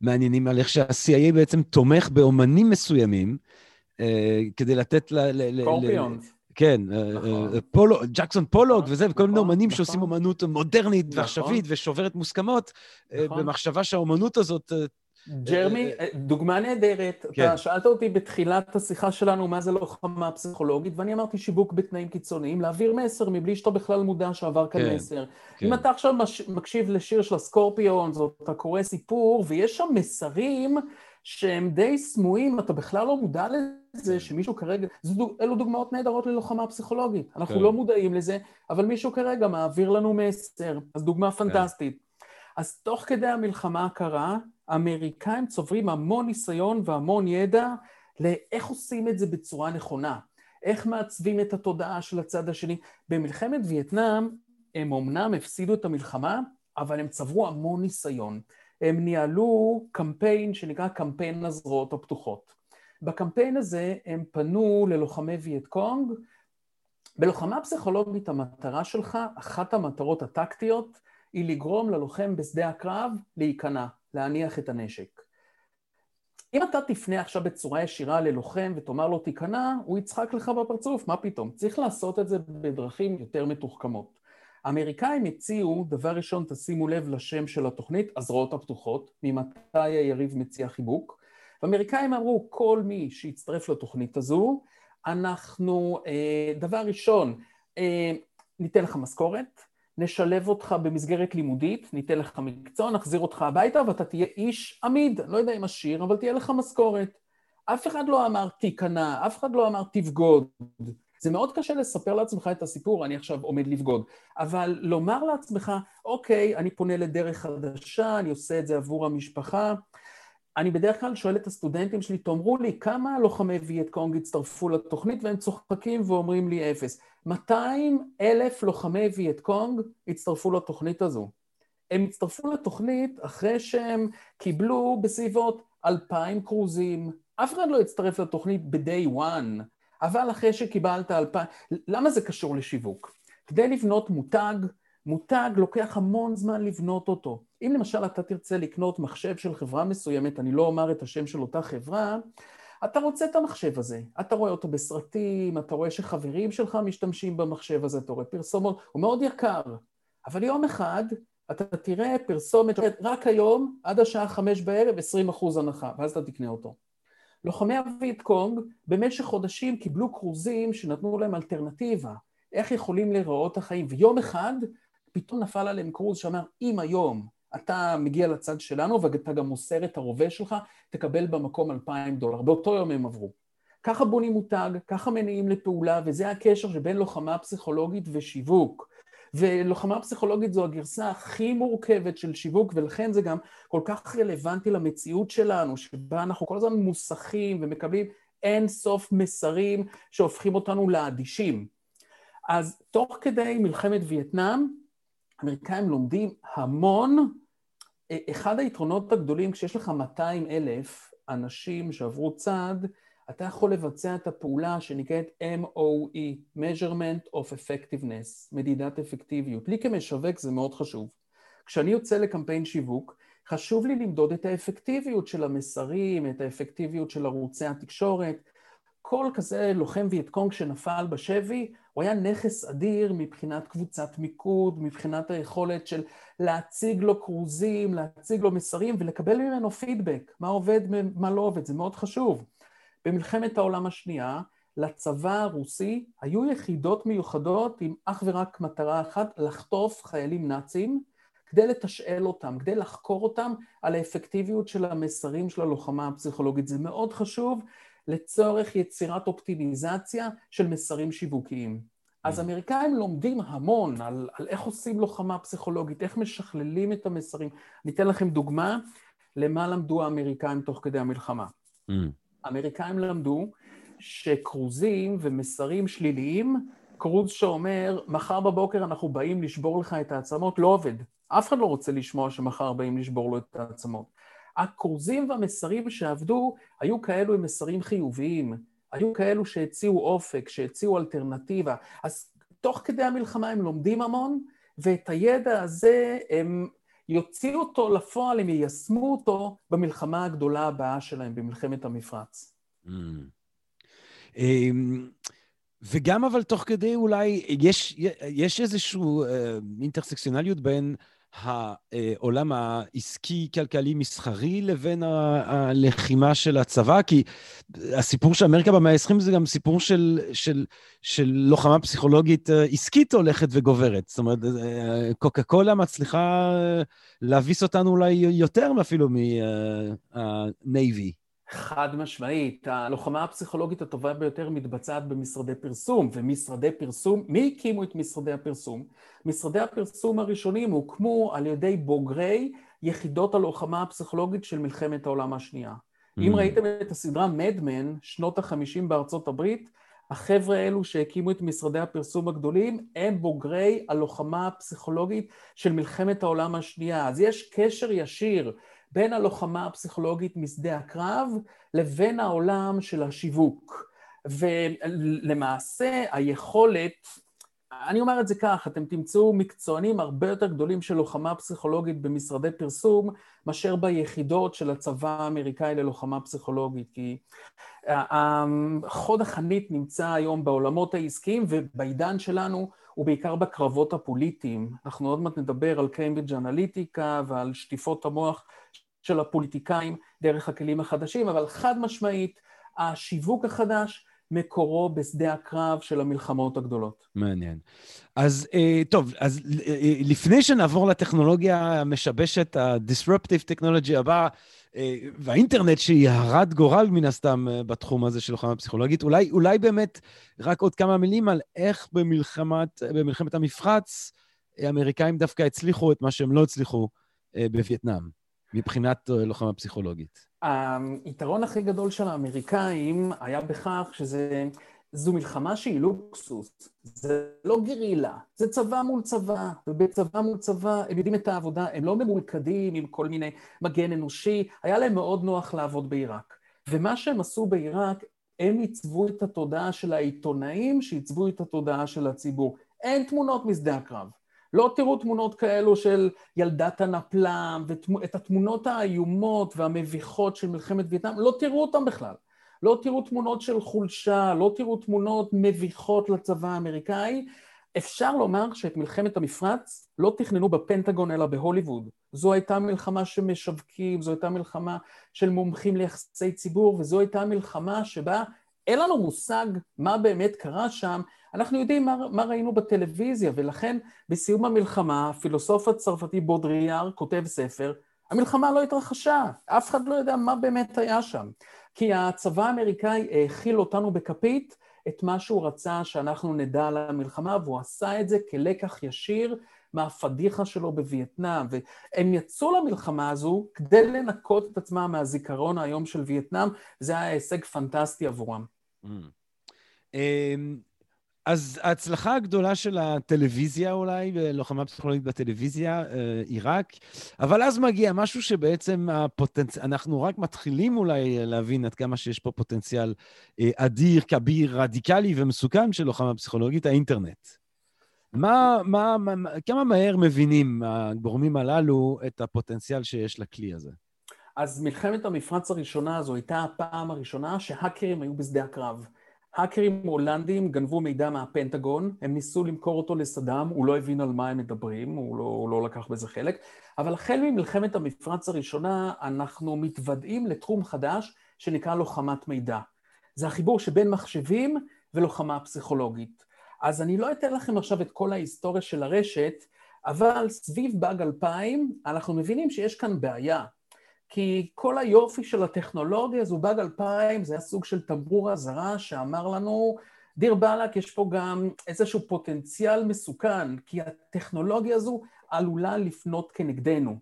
מעניינים, על איך שה-CIA בעצם תומך באומנים מסוימים, אה, כדי לתת ל... קורפיונס. כן, אה, נכון. פולו, ג'קסון פולוג נכון, וזה, וכל מיני נכון, אומנים שעושים אומנות מודרנית ועכשווית ושוברת מוסכמות, במחשבה שהאומנות הזאת ג'רמי, אה, אה, דוגמה נהדרת. כן. אתה שאלת אותי בתחילת השיחה שלנו מה זה לוחמה פסיכולוגית, ואני אמרתי שיווק בתנאים קיצוניים, להעביר מסר מבלי שאתה בכלל מודע שעבר כאן כן, מסר. כן. אם אתה עכשיו מקשיב לשיר של הסקורפיון, זאת אתה קורא סיפור, ויש שם מסרים שהם די סמויים, אתה בכלל לא מודע לזה כן. שמישהו כרגע... אלו דוגמאות נהדרות ללוחמה פסיכולוגית. אנחנו כן. לא מודעים לזה, אבל מישהו כרגע מעביר לנו מסר. אז דוגמה כן. פנטסטית. אז תוך כדי המלחמה הקרה, האמריקאים צוברים המון ניסיון והמון ידע לאיך עושים את זה בצורה נכונה, איך מעצבים את התודעה של הצד השני. במלחמת וייטנאם הם אמנם הפסידו את המלחמה, אבל הם צברו המון ניסיון. הם ניהלו קמפיין שנקרא קמפיין הזרועות הפתוחות. בקמפיין הזה הם פנו ללוחמי וייט קונג. בלוחמה פסיכולוגית המטרה שלך, אחת המטרות הטקטיות, היא לגרום ללוחם בשדה הקרב להיכנע, להניח את הנשק. אם אתה תפנה עכשיו בצורה ישירה ללוחם ותאמר לו תיכנע, הוא יצחק לך בפרצוף, מה פתאום? צריך לעשות את זה בדרכים יותר מתוחכמות. האמריקאים הציעו, דבר ראשון, תשימו לב לשם של התוכנית, הזרועות הפתוחות, ממתי היריב מציע חיבוק. והאמריקאים אמרו, כל מי שיצטרף לתוכנית הזו, אנחנו, אה, דבר ראשון, אה, ניתן לך משכורת, נשלב אותך במסגרת לימודית, ניתן לך מקצוע, נחזיר אותך הביתה ואתה תהיה איש עמיד, לא יודע אם עשיר, אבל תהיה לך משכורת. אף אחד לא אמר תיכנע, אף אחד לא אמר תבגוד. זה מאוד קשה לספר לעצמך את הסיפור, אני עכשיו עומד לבגוד, אבל לומר לעצמך, אוקיי, אני פונה לדרך חדשה, אני עושה את זה עבור המשפחה. אני בדרך כלל שואל את הסטודנטים שלי, תאמרו לי, כמה לוחמי וייט קונג הצטרפו לתוכנית, והם צוחקים ואומרים לי אפס. 200 אלף לוחמי וייט קונג הצטרפו לתוכנית הזו. הם הצטרפו לתוכנית אחרי שהם קיבלו בסביבות 2,000 קרוזים. אף אחד לא הצטרף לתוכנית ב-day one. אבל אחרי שקיבלת אלפיים... למה זה קשור לשיווק? כדי לבנות מותג, מותג לוקח המון זמן לבנות אותו. אם למשל אתה תרצה לקנות מחשב של חברה מסוימת, אני לא אומר את השם של אותה חברה, אתה רוצה את המחשב הזה, אתה רואה אותו בסרטים, אתה רואה שחברים שלך משתמשים במחשב הזה, אתה רואה פרסומות, הוא מאוד יקר, אבל יום אחד אתה תראה פרסומת, רק היום, עד השעה חמש בערב, 20 אחוז הנחה, ואז אתה תקנה אותו. לוחמי הווייט קונג במשך חודשים קיבלו כרוזים שנתנו להם אלטרנטיבה, איך יכולים להיראות החיים, ויום אחד פתאום נפל עליהם כרוז שאמר, אם היום אתה מגיע לצד שלנו ואתה גם מוסר את הרובה שלך, תקבל במקום 2,000 דולר. באותו יום הם עברו. ככה בונים מותג, ככה מניעים לפעולה, וזה הקשר שבין לוחמה פסיכולוגית ושיווק. ולוחמה פסיכולוגית זו הגרסה הכי מורכבת של שיווק, ולכן זה גם כל כך רלוונטי למציאות שלנו, שבה אנחנו כל הזמן מוסכים ומקבלים אין סוף מסרים שהופכים אותנו לאדישים. אז תוך כדי מלחמת וייטנאם, האמריקאים לומדים המון. אחד היתרונות הגדולים, כשיש לך 200 אלף אנשים שעברו צעד, אתה יכול לבצע את הפעולה שנקראת MOE, measurement of effectiveness, מדידת אפקטיביות. לי כמשווק זה מאוד חשוב. כשאני יוצא לקמפיין שיווק, חשוב לי למדוד את האפקטיביות של המסרים, את האפקטיביות של ערוצי התקשורת. כל כזה לוחם וייטקונג שנפל בשבי, הוא היה נכס אדיר מבחינת קבוצת מיקוד, מבחינת היכולת של להציג לו כרוזים, להציג לו מסרים ולקבל ממנו פידבק, מה עובד, מה לא עובד, זה מאוד חשוב. במלחמת העולם השנייה, לצבא הרוסי היו יחידות מיוחדות עם אך ורק מטרה אחת, לחטוף חיילים נאצים, כדי לתשאל אותם, כדי לחקור אותם על האפקטיביות של המסרים של הלוחמה הפסיכולוגית. זה מאוד חשוב לצורך יצירת אופטימיזציה של מסרים שיווקיים. אז mm. אמריקאים לומדים המון על, על איך עושים לוחמה פסיכולוגית, איך משכללים את המסרים. אני אתן לכם דוגמה למה למדו האמריקאים תוך כדי המלחמה. Mm. האמריקאים למדו שכרוזים ומסרים שליליים, כרוז שאומר, מחר בבוקר אנחנו באים לשבור לך את העצמות, לא עובד. אף אחד לא רוצה לשמוע שמחר באים לשבור לו את העצמות. הכרוזים והמסרים שעבדו היו כאלו עם מסרים חיוביים, היו כאלו שהציעו אופק, שהציעו אלטרנטיבה. אז תוך כדי המלחמה הם לומדים המון, ואת הידע הזה הם יוציאו אותו לפועל, הם יישמו אותו במלחמה הגדולה הבאה שלהם, במלחמת המפרץ. אמ, וגם אבל תוך כדי אולי, יש, יש איזושהי uh, אינטרסקציונליות בין העולם העסקי, כלכלי, מסחרי, לבין הלחימה של הצבא? כי הסיפור של אמריקה במאה ה-20 זה גם סיפור של, של, של לוחמה פסיכולוגית אה, עסקית הולכת וגוברת. זאת אומרת, אה, קוקה קולה מצליחה להביס אותנו אולי יותר אפילו מהנייבי. חד משמעית. הלוחמה הפסיכולוגית הטובה ביותר מתבצעת במשרדי פרסום, ומשרדי פרסום, מי הקימו את משרדי הפרסום? משרדי הפרסום הראשונים הוקמו על ידי בוגרי יחידות הלוחמה הפסיכולוגית של מלחמת העולם השנייה. Mm. אם ראיתם את הסדרה מדמן, שנות החמישים בארצות הברית, החבר'ה האלו שהקימו את משרדי הפרסום הגדולים הם בוגרי הלוחמה הפסיכולוגית של מלחמת העולם השנייה. אז יש קשר ישיר בין הלוחמה הפסיכולוגית משדה הקרב לבין העולם של השיווק. ולמעשה היכולת, אני אומר את זה כך, אתם תמצאו מקצוענים הרבה יותר גדולים של לוחמה פסיכולוגית במשרדי פרסום מאשר ביחידות של הצבא האמריקאי ללוחמה פסיכולוגית, כי חוד החנית נמצא היום בעולמות העסקיים ובעידן שלנו הוא בעיקר בקרבות הפוליטיים. אנחנו עוד מעט נדבר על קיימברידג' אנליטיקה ועל שטיפות המוח של הפוליטיקאים דרך הכלים החדשים, אבל חד משמעית, השיווק החדש מקורו בשדה הקרב של המלחמות הגדולות. מעניין. אז אה, טוב, אז אה, לפני שנעבור לטכנולוגיה המשבשת, ה-disruptive technology הבאה, אה, והאינטרנט שהיא הרת גורל מן הסתם בתחום הזה של לוחמה פסיכולוגית, אולי, אולי באמת רק עוד כמה מילים על איך במלחמת, במלחמת המפרץ האמריקאים דווקא הצליחו את מה שהם לא הצליחו בווייטנאם. מבחינת אה, לוחמה פסיכולוגית? היתרון הכי גדול של האמריקאים היה בכך שזה... זו מלחמה שהיא לוקסוס, זה לא גרילה, זה צבא מול צבא, ובצבא מול צבא הם יודעים את העבודה, הם לא ממולכדים עם כל מיני מגן אנושי, היה להם מאוד נוח לעבוד בעיראק. ומה שהם עשו בעיראק, הם עיצבו את התודעה של העיתונאים שעיצבו את התודעה של הציבור. אין תמונות משדה הקרב. לא תראו תמונות כאלו של ילדת הנפלם, ואת התמונות האיומות והמביכות של מלחמת וייטנאם, לא תראו אותן בכלל. לא תראו תמונות של חולשה, לא תראו תמונות מביכות לצבא האמריקאי. אפשר לומר שאת מלחמת המפרץ לא תכננו בפנטגון אלא בהוליווד. זו הייתה מלחמה שמשווקים, זו הייתה מלחמה של מומחים ליחסי ציבור, וזו הייתה מלחמה שבה אין לנו מושג מה באמת קרה שם, אנחנו יודעים מה, מה ראינו בטלוויזיה, ולכן בסיום המלחמה, הפילוסוף הצרפתי בודריאר כותב ספר, המלחמה לא התרחשה, אף אחד לא יודע מה באמת היה שם. כי הצבא האמריקאי האכיל אותנו בכפית את מה שהוא רצה שאנחנו נדע על המלחמה, והוא עשה את זה כלקח ישיר מהפדיחה שלו בווייטנאם, והם יצאו למלחמה הזו כדי לנקות את עצמם מהזיכרון היום של וייטנאם, זה היה הישג פנטסטי עבורם. Mm. אז ההצלחה הגדולה של הטלוויזיה אולי, לוחמה פסיכולוגית בטלוויזיה, אה, עיראק, אבל אז מגיע משהו שבעצם הפוטנצ... אנחנו רק מתחילים אולי להבין עד כמה שיש פה פוטנציאל אה, אדיר, כביר, רדיקלי ומסוכן של לוחמה פסיכולוגית, האינטרנט. מה, מה, מה, כמה מהר מבינים הגורמים הללו את הפוטנציאל שיש לכלי הזה? אז מלחמת המפרץ הראשונה הזו הייתה הפעם הראשונה שהאקרים היו בשדה הקרב. האקרים הולנדים גנבו מידע מהפנטגון, הם ניסו למכור אותו לסדאם, הוא לא הבין על מה הם מדברים, הוא לא, הוא לא לקח בזה חלק, אבל החל ממלחמת המפרץ הראשונה אנחנו מתוודעים לתחום חדש שנקרא לוחמת מידע. זה החיבור שבין מחשבים ולוחמה פסיכולוגית. אז אני לא אתן לכם עכשיו את כל ההיסטוריה של הרשת, אבל סביב באג 2000 אנחנו מבינים שיש כאן בעיה. כי כל היופי של הטכנולוגיה הזו, באג 2000, זה היה סוג של תמרור אזהרה שאמר לנו, דיר באלק, יש פה גם איזשהו פוטנציאל מסוכן, כי הטכנולוגיה הזו עלולה לפנות כנגדנו.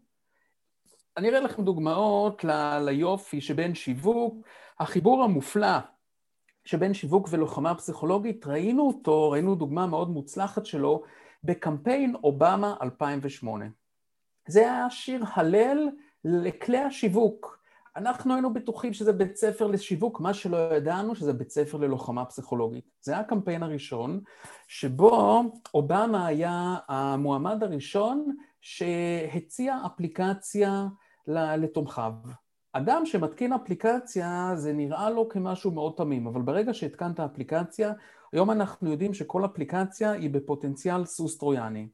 אני אראה לכם דוגמאות ל- ליופי שבין שיווק, החיבור המופלא שבין שיווק ולוחמה פסיכולוגית, ראינו אותו, ראינו דוגמה מאוד מוצלחת שלו בקמפיין אובמה 2008. זה היה שיר הלל לכלי השיווק. אנחנו היינו בטוחים שזה בית ספר לשיווק, מה שלא ידענו שזה בית ספר ללוחמה פסיכולוגית. זה היה הקמפיין הראשון, שבו אובמה היה המועמד הראשון שהציע אפליקציה לתומכיו. אדם שמתקין אפליקציה זה נראה לו כמשהו מאוד תמים, אבל ברגע שהתקנת אפליקציה, היום אנחנו יודעים שכל אפליקציה היא בפוטנציאל סוס טרויאני.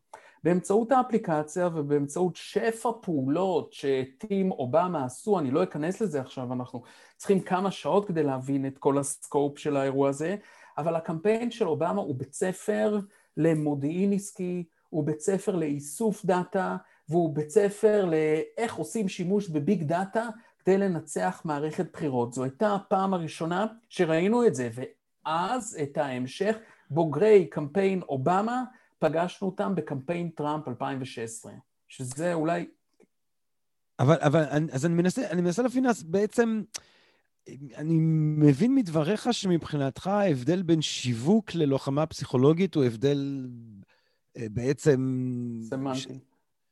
באמצעות האפליקציה ובאמצעות שפע פעולות ש team אובמה עשו, אני לא אכנס לזה עכשיו, אנחנו צריכים כמה שעות כדי להבין את כל ה scope של האירוע הזה, אבל הקמפיין של אובמה הוא בית ספר למודיעין עסקי, הוא בית ספר לאיסוף דאטה, והוא בית ספר לאיך עושים שימוש בביג דאטה כדי לנצח מערכת בחירות. זו הייתה הפעם הראשונה שראינו את זה, ואז את ההמשך, בוגרי קמפיין אובמה, פגשנו אותם בקמפיין טראמפ 2016, שזה אולי... אבל, אבל אז אני מנסה, אני מנסה להבין, אז בעצם, אני מבין מדבריך שמבחינתך ההבדל בין שיווק ללוחמה פסיכולוגית הוא הבדל אה, בעצם... סמנטי.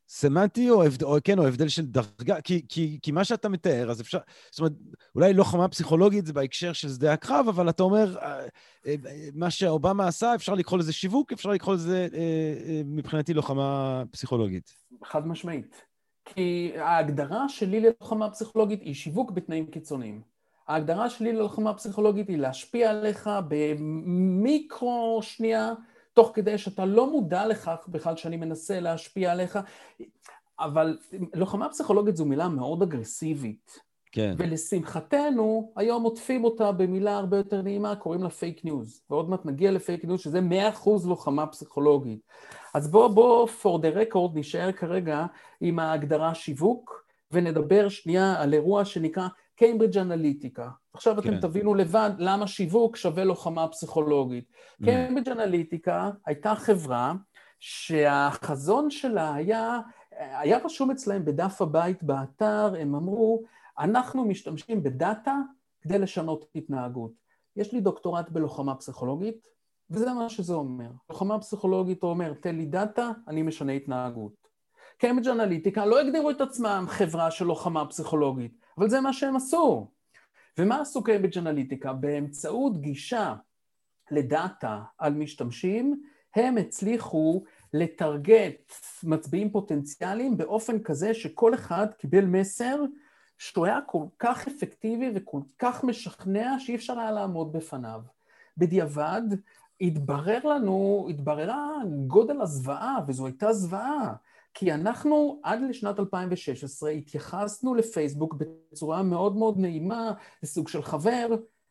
סמנטי, או, הבד... או כן, או הבדל של דרגה, כי, כי, כי מה שאתה מתאר, אז אפשר, זאת אומרת, אולי לוחמה פסיכולוגית זה בהקשר של שדה הקרב, אבל אתה אומר, אה, אה, מה שאובמה עשה, אפשר לקרוא לזה שיווק, אפשר לקרוא לזה מבחינתי לוחמה פסיכולוגית. חד משמעית. כי ההגדרה שלי ללוחמה פסיכולוגית היא שיווק בתנאים קיצוניים. ההגדרה שלי ללוחמה פסיכולוגית היא להשפיע עליך במיקרו שנייה, תוך כדי שאתה לא מודע לכך בכלל שאני מנסה להשפיע עליך, אבל לוחמה פסיכולוגית זו מילה מאוד אגרסיבית. כן. ולשמחתנו, היום עוטפים אותה במילה הרבה יותר נעימה, קוראים לה פייק ניוז. ועוד מעט נגיע לפייק ניוז, שזה מאה אחוז לוחמה פסיכולוגית. אז בוא, בוא, for the record, נשאר כרגע עם ההגדרה שיווק, ונדבר שנייה על אירוע שנקרא קיימברידג' אנליטיקה. עכשיו כן. אתם תבינו לבד למה שיווק שווה לוחמה פסיכולוגית. אממ. קיימברידג' אנליטיקה הייתה חברה שהחזון שלה היה, היה רשום אצלהם בדף הבית באתר, הם אמרו, אנחנו משתמשים בדאטה כדי לשנות התנהגות. יש לי דוקטורט בלוחמה פסיכולוגית, וזה מה שזה אומר. לוחמה פסיכולוגית אומר, תן לי דאטה, אני משנה התנהגות. קיימברידג' אנליטיקה לא הגדירו את עצמם חברה של לוחמה פסיכולוגית, אבל זה מה שהם עשו. ומה עשו קיימברידג' אנליטיקה? באמצעות גישה לדאטה על משתמשים, הם הצליחו לטרגט מצביעים פוטנציאליים באופן כזה שכל אחד קיבל מסר שהוא היה כל כך אפקטיבי וכל כך משכנע שאי אפשר היה לעמוד בפניו. בדיעבד התברר לנו, התבררה גודל הזוועה, וזו הייתה זוועה. כי אנחנו עד לשנת 2016 התייחסנו לפייסבוק בצורה מאוד מאוד נעימה, לסוג של חבר,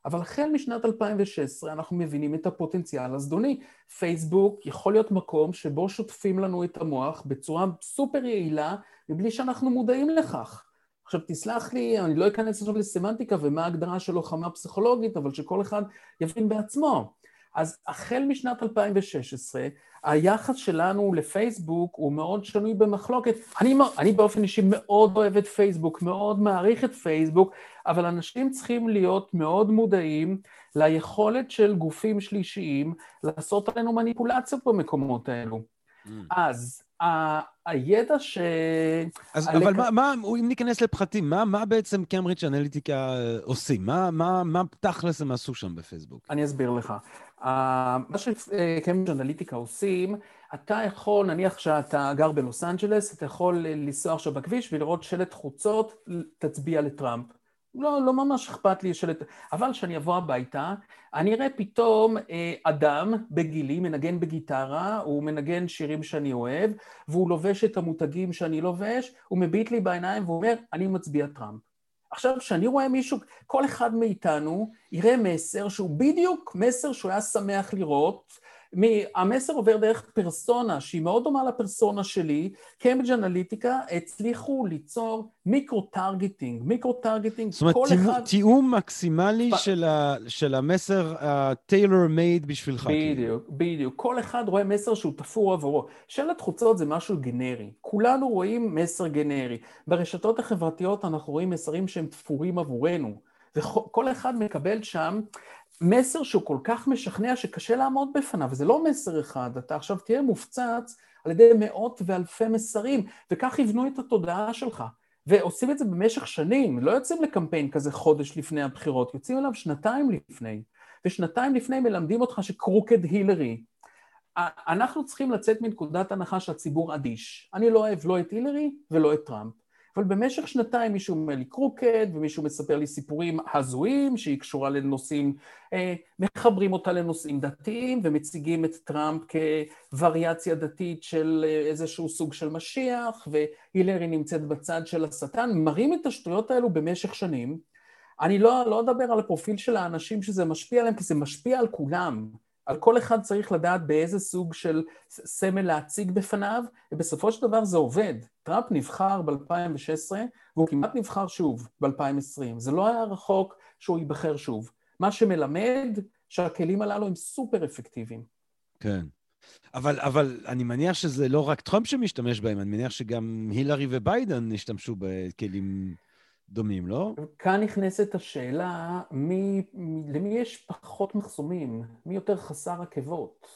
אבל החל משנת 2016 אנחנו מבינים את הפוטנציאל הזדוני. פייסבוק יכול להיות מקום שבו שוטפים לנו את המוח בצורה סופר יעילה, מבלי שאנחנו מודעים לכך. עכשיו תסלח לי, אני לא אכנס עכשיו לסמנטיקה ומה ההגדרה של לוחמה פסיכולוגית, אבל שכל אחד יבין בעצמו. אז החל משנת 2016, היחס שלנו לפייסבוק הוא מאוד שנוי במחלוקת. אני, אני באופן אישי מאוד אוהב את פייסבוק, מאוד מעריך את פייסבוק, אבל אנשים צריכים להיות מאוד מודעים ליכולת של גופים שלישיים לעשות עלינו מניפולציות במקומות האלו. Mm. אז ה- הידע ש... אז, הלק... אבל מה, מה, אם ניכנס לפחתים, מה, מה בעצם קמברידג' אנליטיקה עושים? מה, מה, מה תכלס הם עשו שם בפייסבוק? אני אסביר לך. מה שקיימברידג' אנליטיקה עושים, אתה יכול, נניח שאתה גר בלוס אנג'לס, אתה יכול לנסוע עכשיו בכביש ולראות שלט חוצות, תצביע לטראמפ. לא, לא ממש אכפת לי שלט... אבל כשאני אבוא הביתה, אני אראה פתאום אה, אדם בגילי מנגן בגיטרה, הוא מנגן שירים שאני אוהב, והוא לובש את המותגים שאני לובש, הוא מביט לי בעיניים ואומר, אני מצביע טראמפ. עכשיו, כשאני רואה מישהו, כל אחד מאיתנו יראה מסר שהוא בדיוק מסר שהוא היה שמח לראות, המסר עובר דרך פרסונה שהיא מאוד דומה לפרסונה שלי, קיימברידג' אנליטיקה הצליחו ליצור micro-targeting, micro-targeting, זאת אומרת, תיאום, אחד... מקסימלי פ... של, ה, של המסר ה-tailor made בשבילך. בדיוק, כאילו. בדיוק. כל אחד רואה מסר שהוא תפור עבורו. שלט חוצות זה משהו גנרי. כולנו רואים מסר גנרי. ברשתות החברתיות אנחנו רואים מסרים שהם תפורים עבורנו. וכל אחד מקבל שם מסר שהוא כל כך משכנע שקשה לעמוד בפניו, וזה לא מסר אחד, אתה עכשיו תהיה מופצץ על ידי מאות ואלפי מסרים, וכך יבנו את התודעה שלך. ועושים את זה במשך שנים, לא יוצאים לקמפיין כזה חודש לפני הבחירות, יוצאים אליו שנתיים לפני, ושנתיים לפני מלמדים אותך שקרוקד הילרי. אנחנו צריכים לצאת מנקודת הנחה שהציבור אדיש. אני לא אוהב לא את הילרי ולא את טראמפ. אבל במשך שנתיים מישהו אומר לי קרוקד, ומישהו מספר לי סיפורים הזויים שהיא קשורה לנושאים, אה, מחברים אותה לנושאים דתיים ומציגים את טראמפ כווריאציה דתית של אה, איזשהו סוג של משיח, והילרי נמצאת בצד של השטן, מראים את השטויות האלו במשך שנים. אני לא, לא אדבר על הפרופיל של האנשים שזה משפיע עליהם, כי זה משפיע על כולם. על כל אחד צריך לדעת באיזה סוג של סמל להציג בפניו, ובסופו של דבר זה עובד. טראמפ נבחר ב-2016, והוא כמעט נבחר שוב ב-2020. זה לא היה רחוק שהוא ייבחר שוב. מה שמלמד שהכלים הללו הם סופר אפקטיביים. כן. אבל, אבל אני מניח שזה לא רק טראמפ שמשתמש בהם, אני מניח שגם הילרי וביידן השתמשו בכלים דומים, לא? כאן נכנסת השאלה, מי, למי יש פחות מחסומים? מי יותר חסר עקבות?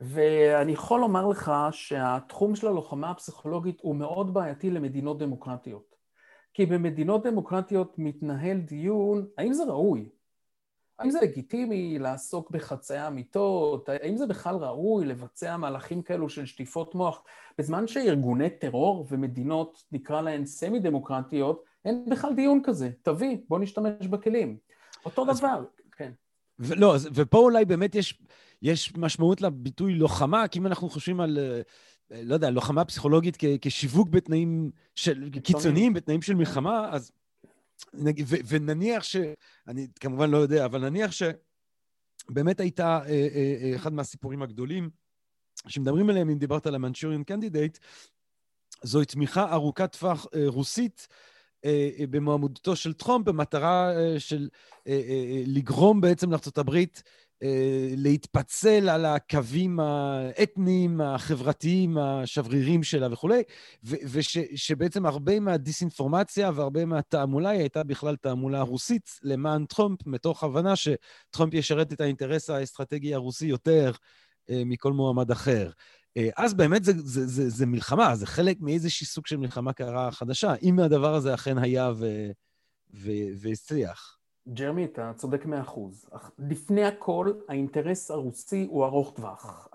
ואני יכול לומר לך שהתחום של הלוחמה הפסיכולוגית הוא מאוד בעייתי למדינות דמוקרטיות. כי במדינות דמוקרטיות מתנהל דיון, האם זה ראוי? האם זה לגיטימי לעסוק בחצאי אמיתות? האם זה בכלל ראוי לבצע מהלכים כאלו של שטיפות מוח? בזמן שארגוני טרור ומדינות, נקרא להן סמי-דמוקרטיות, אין בכלל דיון כזה. תביא, בוא נשתמש בכלים. אותו אז... דבר, כן. לא, ופה אולי באמת יש, יש משמעות לביטוי לוחמה, כי אם אנחנו חושבים על, אה, לא יודע, לוחמה פסיכולוגית כ, כשיווק בתנאים של, קיצוניים, בתנאים של מלחמה, אז ו, ונניח ש... אני כמובן לא יודע, אבל נניח שבאמת הייתה אה, אה, אה, אחד מהסיפורים הגדולים שמדברים עליהם, אם דיברת על ה Manchurian Candidate, זוהי תמיכה ארוכת טווח אה, רוסית במועמדותו של טראמפ במטרה אה, של אה, אה, אה לגרום בעצם לארה"ב אה, להתפצל על הקווים האתניים, החברתיים, השברירים שלה וכולי, ושבעצם הרבה מהדיסאינפורמציה והרבה מהתעמולה היא הייתה בכלל תעמולה רוסית למען טראמפ, מתוך הבנה שטראמפ ישרת את האינטרס האסטרטגי הרוסי יותר אה, מכל מועמד אחר. אה, אז באמת זה, זה, זה, זה מלחמה, זה חלק מאיזשהי סוג של מלחמה קרה חדשה, אם הדבר הזה אכן היה והצליח. ג'רמי, אתה צודק מאה אחוז. לפני הכל, האינטרס הרוסי הוא ארוך טווח.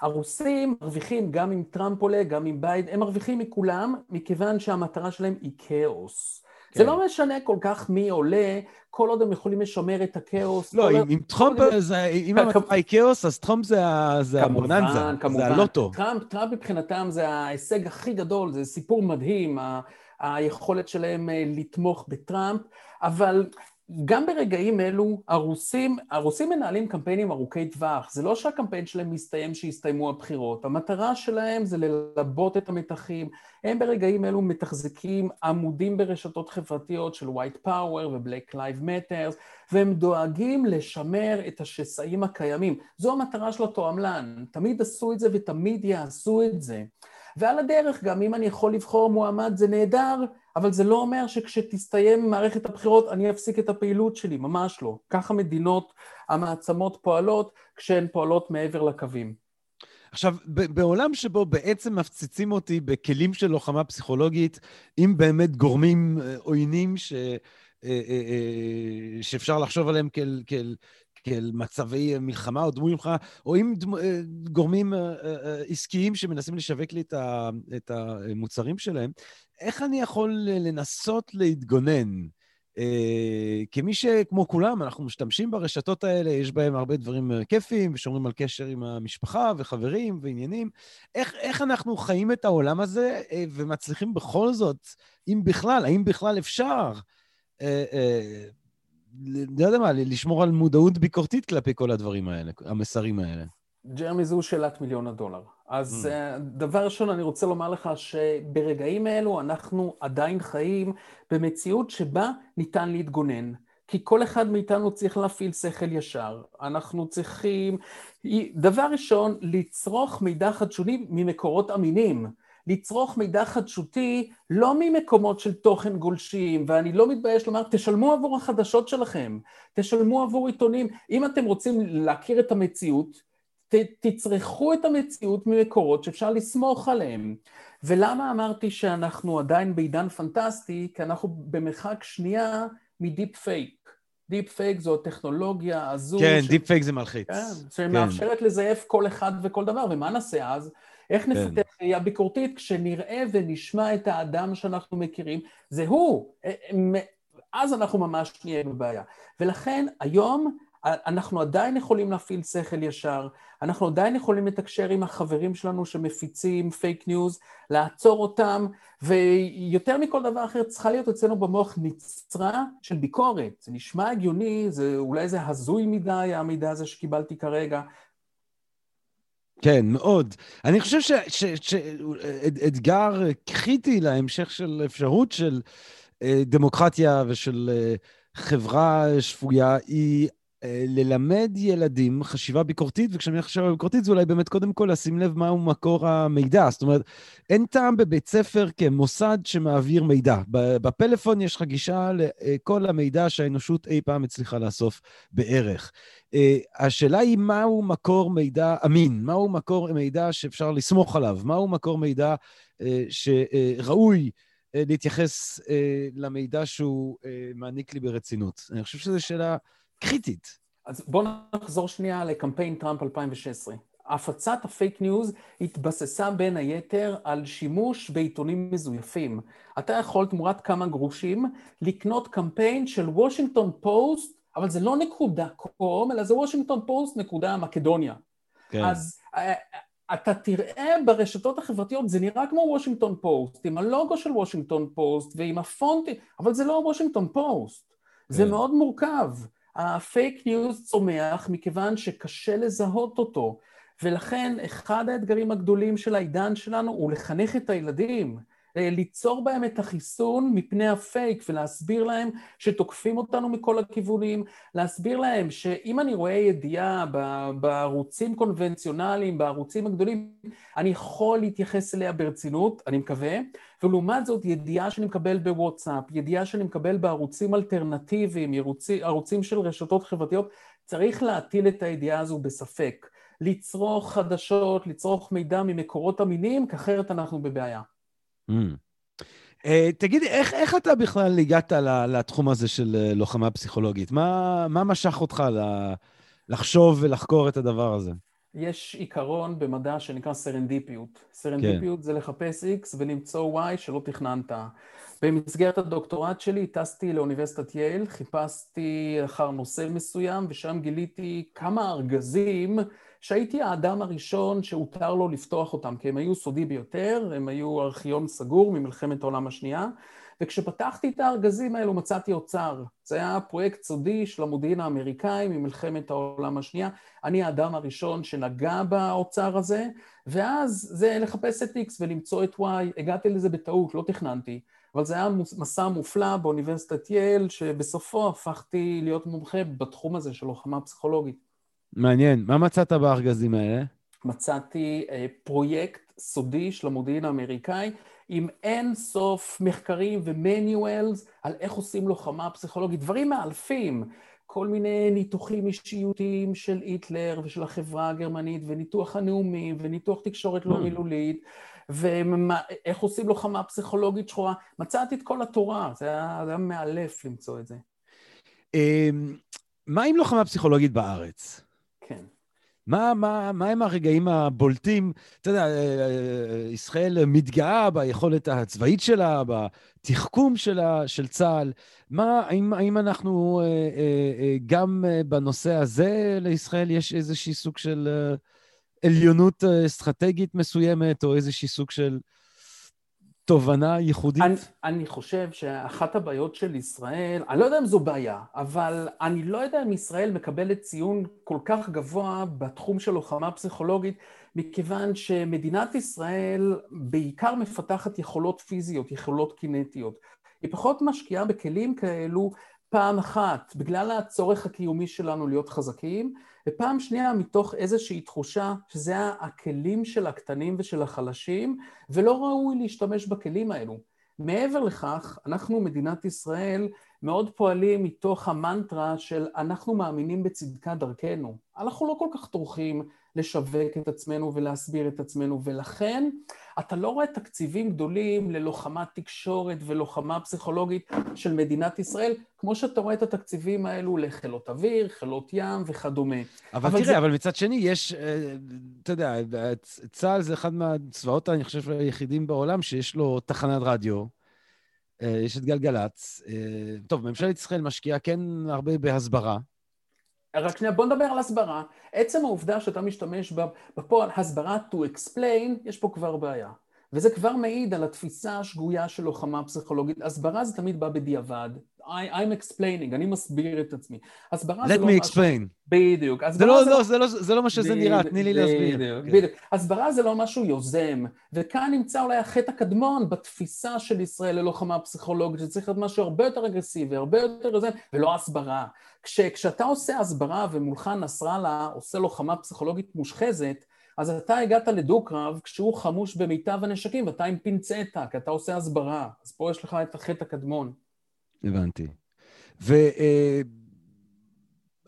הרוסים מרוויחים גם אם טראמפ עולה, גם אם ביידן, הם מרוויחים מכולם, מכיוון שהמטרה שלהם היא כאוס. כן. זה לא משנה כל כך מי עולה, כל עוד הם יכולים לשמר את הכאוס. לא, אם, אם טראמפ, אם המטרה היא כאוס, אז טראמפ זה הבוננזה, זה הלוטו. טראמפ, טראמפ מבחינתם זה ההישג הכי גדול, זה סיפור מדהים, היכולת שלהם אה, לתמוך בטראמפ, אבל גם ברגעים אלו הרוסים, הרוסים מנהלים קמפיינים ארוכי טווח, זה לא שהקמפיין שלהם מסתיים שיסתיימו הבחירות, המטרה שלהם זה ללבות את המתחים, הם ברגעים אלו מתחזקים עמודים ברשתות חברתיות של white power ו-black live matters והם דואגים לשמר את השסעים הקיימים, זו המטרה של התועמלן, תמיד עשו את זה ותמיד יעשו את זה. ועל הדרך גם אם אני יכול לבחור מועמד זה נהדר אבל זה לא אומר שכשתסתיים מערכת הבחירות אני אפסיק את הפעילות שלי, ממש לא. ככה מדינות המעצמות פועלות כשהן פועלות מעבר לקווים. עכשיו, בעולם שבו בעצם מפציצים אותי בכלים של לוחמה פסיכולוגית, עם באמת גורמים אה, עוינים ש... אה, אה, שאפשר לחשוב עליהם כאל, כאל, כאל מצבי מלחמה או דמוי מלחמה, או עם דמ... גורמים עסקיים שמנסים לשווק לי את המוצרים שלהם, איך אני יכול לנסות להתגונן? Uh, כמי שכמו כולם, אנחנו משתמשים ברשתות האלה, יש בהם הרבה דברים כיפיים, ושומרים על קשר עם המשפחה וחברים ועניינים. איך, איך אנחנו חיים את העולם הזה uh, ומצליחים בכל זאת, אם בכלל, האם בכלל אפשר, uh, uh, לא יודע מה, לשמור על מודעות ביקורתית כלפי כל הדברים האלה, המסרים האלה? ג'רמי, זו שאלת מיליון הדולר. אז mm. דבר ראשון, אני רוצה לומר לך שברגעים אלו אנחנו עדיין חיים במציאות שבה ניתן להתגונן. כי כל אחד מאיתנו צריך להפעיל שכל ישר. אנחנו צריכים, דבר ראשון, לצרוך מידע חדשוני ממקורות אמינים. לצרוך מידע חדשותי לא ממקומות של תוכן גולשים, ואני לא מתבייש לומר, תשלמו עבור החדשות שלכם, תשלמו עבור עיתונים. אם אתם רוצים להכיר את המציאות, ת, תצרכו את המציאות ממקורות שאפשר לסמוך עליהם. ולמה אמרתי שאנחנו עדיין בעידן פנטסטי? כי אנחנו במרחק שנייה מדיפ פייק. דיפ פייק זו הטכנולוגיה הזו... כן, ש... דיפ פייק זה מלחיץ. כן, שמאפשרת כן. לזייף כל אחד וכל דבר, ומה נעשה אז? איך כן. נפתח ראייה ביקורתית כשנראה ונשמע את האדם שאנחנו מכירים? זה הוא. אה, אז אנחנו ממש נהיה בבעיה. ולכן היום אנחנו עדיין יכולים להפעיל שכל ישר, אנחנו עדיין יכולים לתקשר עם החברים שלנו שמפיצים פייק ניוז, לעצור אותם, ויותר מכל דבר אחר צריכה להיות אצלנו במוח נצרה של ביקורת. זה נשמע הגיוני, זה, אולי זה הזוי מדי, המידע הזה שקיבלתי כרגע. כן, מאוד. אני חושב שאתגר קריטי להמשך של אפשרות של אה, דמוקרטיה ושל אה, חברה שפויה היא ללמד ילדים חשיבה ביקורתית, וכשאני אומר חשיבה ביקורתית זה אולי באמת קודם כל לשים לב מהו מקור המידע. זאת אומרת, אין טעם בבית ספר כמוסד שמעביר מידע. בפלאפון יש לך גישה לכל המידע שהאנושות אי פעם הצליחה לאסוף בערך. אה, השאלה היא מהו מקור מידע אמין, מהו מקור מידע שאפשר לסמוך עליו, מהו מקור מידע אה, שראוי להתייחס למידע שהוא מעניק לי ברצינות. אני חושב שזו שאלה... קריטית. אז בואו נחזור שנייה לקמפיין טראמפ 2016. הפצת הפייק ניוז התבססה בין היתר על שימוש בעיתונים מזויפים. אתה יכול תמורת כמה גרושים לקנות דומיין של וושינגטון פוסט, אבל זה לא נקודה קום, אלא זה וושינגטון פוסט נקודה מקדוניה. כן. אז אה, אתה תראה ברשתות החברתיות, זה נראה כמו וושינגטון פוסט, עם הלוגו של וושינגטון פוסט ועם הפונטים, אבל זה לא וושינגטון פוסט. כן. זה מאוד מורכב. הפייק ניוז צומח מכיוון שקשה לזהות אותו, ולכן אחד האתגרים הגדולים של העידן שלנו הוא לחנך את הילדים, ליצור בהם את החיסון מפני הפייק ולהסביר להם שתוקפים אותנו מכל הכיוונים, להסביר להם שאם אני רואה ידיעה בערוצים קונבנציונליים, בערוצים הגדולים, אני יכול להתייחס אליה ברצינות, אני מקווה, ולעומת זאת ידיעה שאני מקבל בוואטסאפ, ידיעה שאני מקבל בערוצים אלטרנטיביים, ערוצים, ערוצים של רשתות חברתיות, צריך להטיל את הידיעה הזו בספק. לצרוך חדשות, לצרוך מידע ממקורות אמינים, כי אחרת אנחנו בבעיה. Mm. Uh, תגיד, איך, איך אתה בכלל הגעת לתחום הזה של uh, לוחמה פסיכולוגית? מה, מה משך אותך לחשוב ולחקור את הדבר הזה? יש עיקרון במדע שנקרא סרנדיפיות. סרנדיפיות כן. זה לחפש X ולמצוא Y שלא תכננת. במסגרת הדוקטורט שלי טסתי לאוניברסיטת יייל, חיפשתי אחר נושא מסוים, ושם גיליתי כמה ארגזים שהייתי האדם הראשון שהותר לו לפתוח אותם, כי הם היו סודי ביותר, הם היו ארכיון סגור ממלחמת העולם השנייה, וכשפתחתי את הארגזים האלו מצאתי אוצר. זה היה פרויקט סודי של המודיעין האמריקאי ממלחמת העולם השנייה. אני האדם הראשון שנגע באוצר הזה, ואז זה לחפש את X ולמצוא את Y. הגעתי לזה בטעות, לא תכננתי. אבל זה היה מסע מופלא באוניברסיטת יייל, שבסופו הפכתי להיות מומחה בתחום הזה של לוחמה פסיכולוגית. מעניין. מה מצאת בארגזים האלה? מצאתי אה, פרויקט סודי של המודיעין האמריקאי, עם אין סוף מחקרים ומניואלס על איך עושים לוחמה פסיכולוגית, דברים מאלפים. כל מיני ניתוחים אישיותיים של היטלר ושל החברה הגרמנית, וניתוח הנאומים, וניתוח תקשורת לא hmm. מילולית, ואיך עושים לוחמה פסיכולוגית שחורה. מצאתי את כל התורה, זה היה, זה היה מאלף למצוא את זה. אמ, מה עם לוחמה פסיכולוגית בארץ? כן. מה, מה, מה הם הרגעים הבולטים? אתה יודע, אה, אה, ישראל מתגאה ביכולת הצבאית שלה, בתחכום שלה, של צה"ל. מה, האם, האם אנחנו, אה, גם בנושא הזה לישראל יש איזשהי סוג של עליונות אסטרטגית מסוימת, או איזשהי סוג של... תובנה ייחודית? אני, אני חושב שאחת הבעיות של ישראל, אני לא יודע אם זו בעיה, אבל אני לא יודע אם ישראל מקבלת ציון כל כך גבוה בתחום של לוחמה פסיכולוגית, מכיוון שמדינת ישראל בעיקר מפתחת יכולות פיזיות, יכולות קינטיות. היא פחות משקיעה בכלים כאלו פעם אחת, בגלל הצורך הקיומי שלנו להיות חזקים, ופעם שנייה מתוך איזושהי תחושה שזה הכלים של הקטנים ושל החלשים, ולא ראוי להשתמש בכלים האלו. מעבר לכך, אנחנו, מדינת ישראל, מאוד פועלים מתוך המנטרה של אנחנו מאמינים בצדקת דרכנו. אנחנו לא כל כך טורחים לשווק את עצמנו ולהסביר את עצמנו, ולכן אתה לא רואה תקציבים גדולים ללוחמת תקשורת ולוחמה פסיכולוגית של מדינת ישראל, כמו שאתה רואה את התקציבים האלו לחילות אוויר, חילות ים וכדומה. אבל, אבל תראה, זה... אבל מצד שני, יש, אה, אתה יודע, צה"ל זה אחד מהצבאות, אני חושב, היחידים בעולם שיש לו תחנת רדיו. אה, יש את גלגלצ. אה, טוב, ממשלת ישראל משקיעה כן הרבה בהסברה. רק שנייה, בוא נדבר על הסברה. עצם העובדה שאתה משתמש בפועל הסברה to explain, יש פה כבר בעיה. וזה כבר מעיד על התפיסה השגויה של לוחמה פסיכולוגית. הסברה זה תמיד בא בדיעבד. I, I'm explaining, אני מסביר את עצמי. הסברה זה לא משהו... Let me explain. בדיוק. זה לא, זה, לא, זה, לא, זה לא מה שזה נראה, תני לי להסביר. בדיוק, כן. בדיוק. הסברה זה לא משהו יוזם, וכאן נמצא אולי החטא הקדמון בתפיסה של ישראל ללוחמה פסיכולוגית, שצריך להיות משהו הרבה יותר אגרסיבי, הרבה יותר יוזם, ולא הסברה. כש, כשאתה עושה הסברה ומולך נסראללה עושה לוחמה פסיכולוגית מושחזת, אז אתה הגעת לדו-קרב כשהוא חמוש במיטב הנשקים ואתה עם פינצטה, כי אתה עושה הסברה. אז פה יש לך את החטא הקדמון. הבנתי. ו... אה,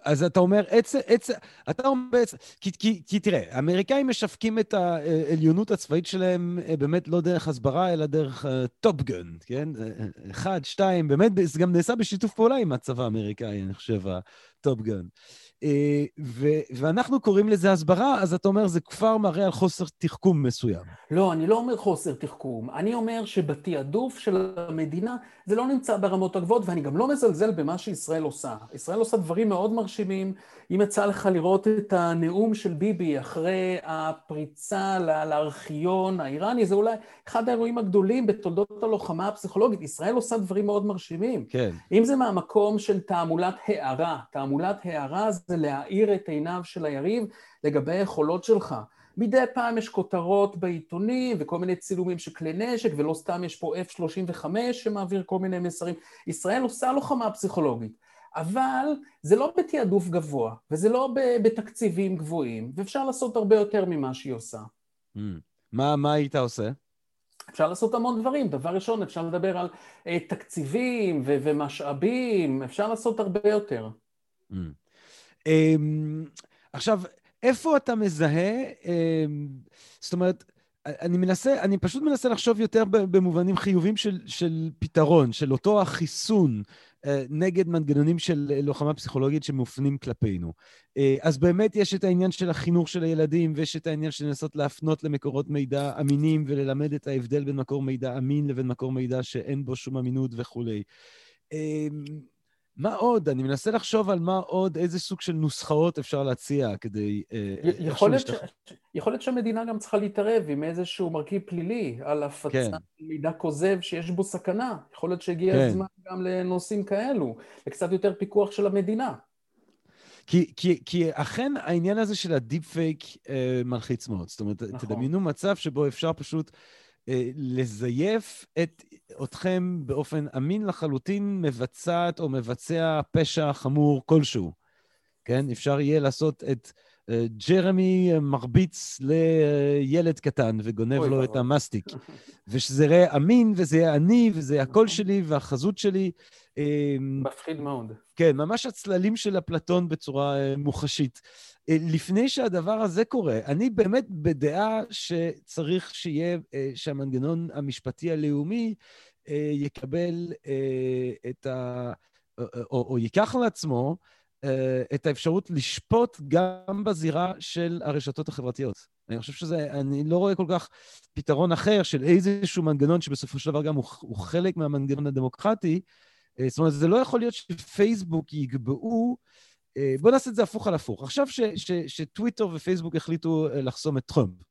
אז אתה אומר, עץ, עץ, אתה אומר בעצם, כי, כי, כי תראה, האמריקאים משווקים את העליונות הצבאית שלהם אה, באמת לא דרך הסברה, אלא דרך טופגן, uh, כן? אחד, שתיים, באמת, זה גם נעשה בשיתוף פעולה עם הצבא האמריקאי, אני חושב, הטופגן. אה, ואנחנו קוראים לזה הסברה, אז אתה אומר, זה כבר מראה על חוסר תחכום מסוים. לא, אני לא אומר חוסר תחכום. אני אומר שבתעדוף של המדינה זה לא נמצא ברמות הגבוהות, ואני גם לא מזלזל במה שישראל עושה. ישראל עושה דברים מאוד מרשימים. אם יצא לך לראות את הנאום של ביבי אחרי הפריצה לארכיון האיראני, זה אולי אחד האירועים הגדולים בתולדות הלוחמה הפסיכולוגית. ישראל עושה דברים מאוד מרשימים. כן. אם זה מהמקום של תעמולת הערה, תעמולת הערה זה להאיר את עיניו של היריב לגבי היכולות שלך. מדי פעם יש כותרות בעיתונים וכל מיני צילומים של כלי נשק, ולא סתם יש פה F-35 שמעביר כל מיני מסרים. ישראל עושה לוחמה פסיכולוגית, אבל זה לא בתעדוף גבוה, וזה לא בתקציבים גבוהים, ואפשר לעשות הרבה יותר ממה שהיא עושה. Mm. מה, מה היית עושה? אפשר לעשות המון דברים. דבר ראשון, אפשר לדבר על uh, תקציבים ו- ומשאבים, אפשר לעשות הרבה יותר. Mm. Um, עכשיו, איפה אתה מזהה, אמ, זאת אומרת, אני מנסה, אני פשוט מנסה לחשוב יותר במובנים חיובים של, של פתרון, של אותו החיסון אה, נגד מנגנונים של לוחמה פסיכולוגית שמופנים כלפינו. אה, אז באמת יש את העניין של החינוך של הילדים, ויש את העניין של לנסות להפנות למקורות מידע אמינים וללמד את ההבדל בין מקור מידע אמין לבין מקור מידע שאין בו שום אמינות וכולי. מה עוד? אני מנסה לחשוב על מה עוד, איזה סוג של נוסחאות אפשר להציע כדי... אה, יכול להיות, ש... יכול להיות שהמדינה גם צריכה להתערב עם איזשהו מרכיב פלילי על הפצה כן. מידע כוזב שיש בו סכנה. יכול להיות שהגיע כן. הזמן גם לנושאים כאלו, לקצת יותר פיקוח של המדינה. כי, כי, כי אכן העניין הזה של הדיפ פייק אה, מלחיץ מאוד. זאת אומרת, נכון. תדמיינו מצב שבו אפשר פשוט אה, לזייף את אתכם באופן אמין לחלוטין מבצעת או מבצע פשע חמור כלשהו. כן? אפשר יהיה לעשות את אה, ג'רמי מרביץ לילד קטן וגונב לו את המסטיק. ושזה יראה אמין, וזה יהיה אני, וזה יהיה הקול שלי והחזות שלי. מפחיד מאוד. כן, ממש הצללים של אפלטון בצורה מוחשית. Uh, לפני שהדבר הזה קורה, אני באמת בדעה שצריך שיהיה, uh, שהמנגנון המשפטי הלאומי uh, יקבל את ה... או, או, ייקח לעצמו את האפשרות לשפוט גם בזירה של הרשתות החברתיות. אני חושב שזה, אני לא רואה כל כך פתרון אחר של איזשהו מנגנון שבסופו של דבר גם הוא, הוא חלק מהמנגנון הדמוקרטי, אה, זאת אומרת, זה לא יכול להיות שפייסבוק יקבעו, אה, בואו נעשה את זה הפוך על הפוך. עכשיו ש, ש, שטוויטר ופייסבוק החליטו אה, לחסום את טראמפ.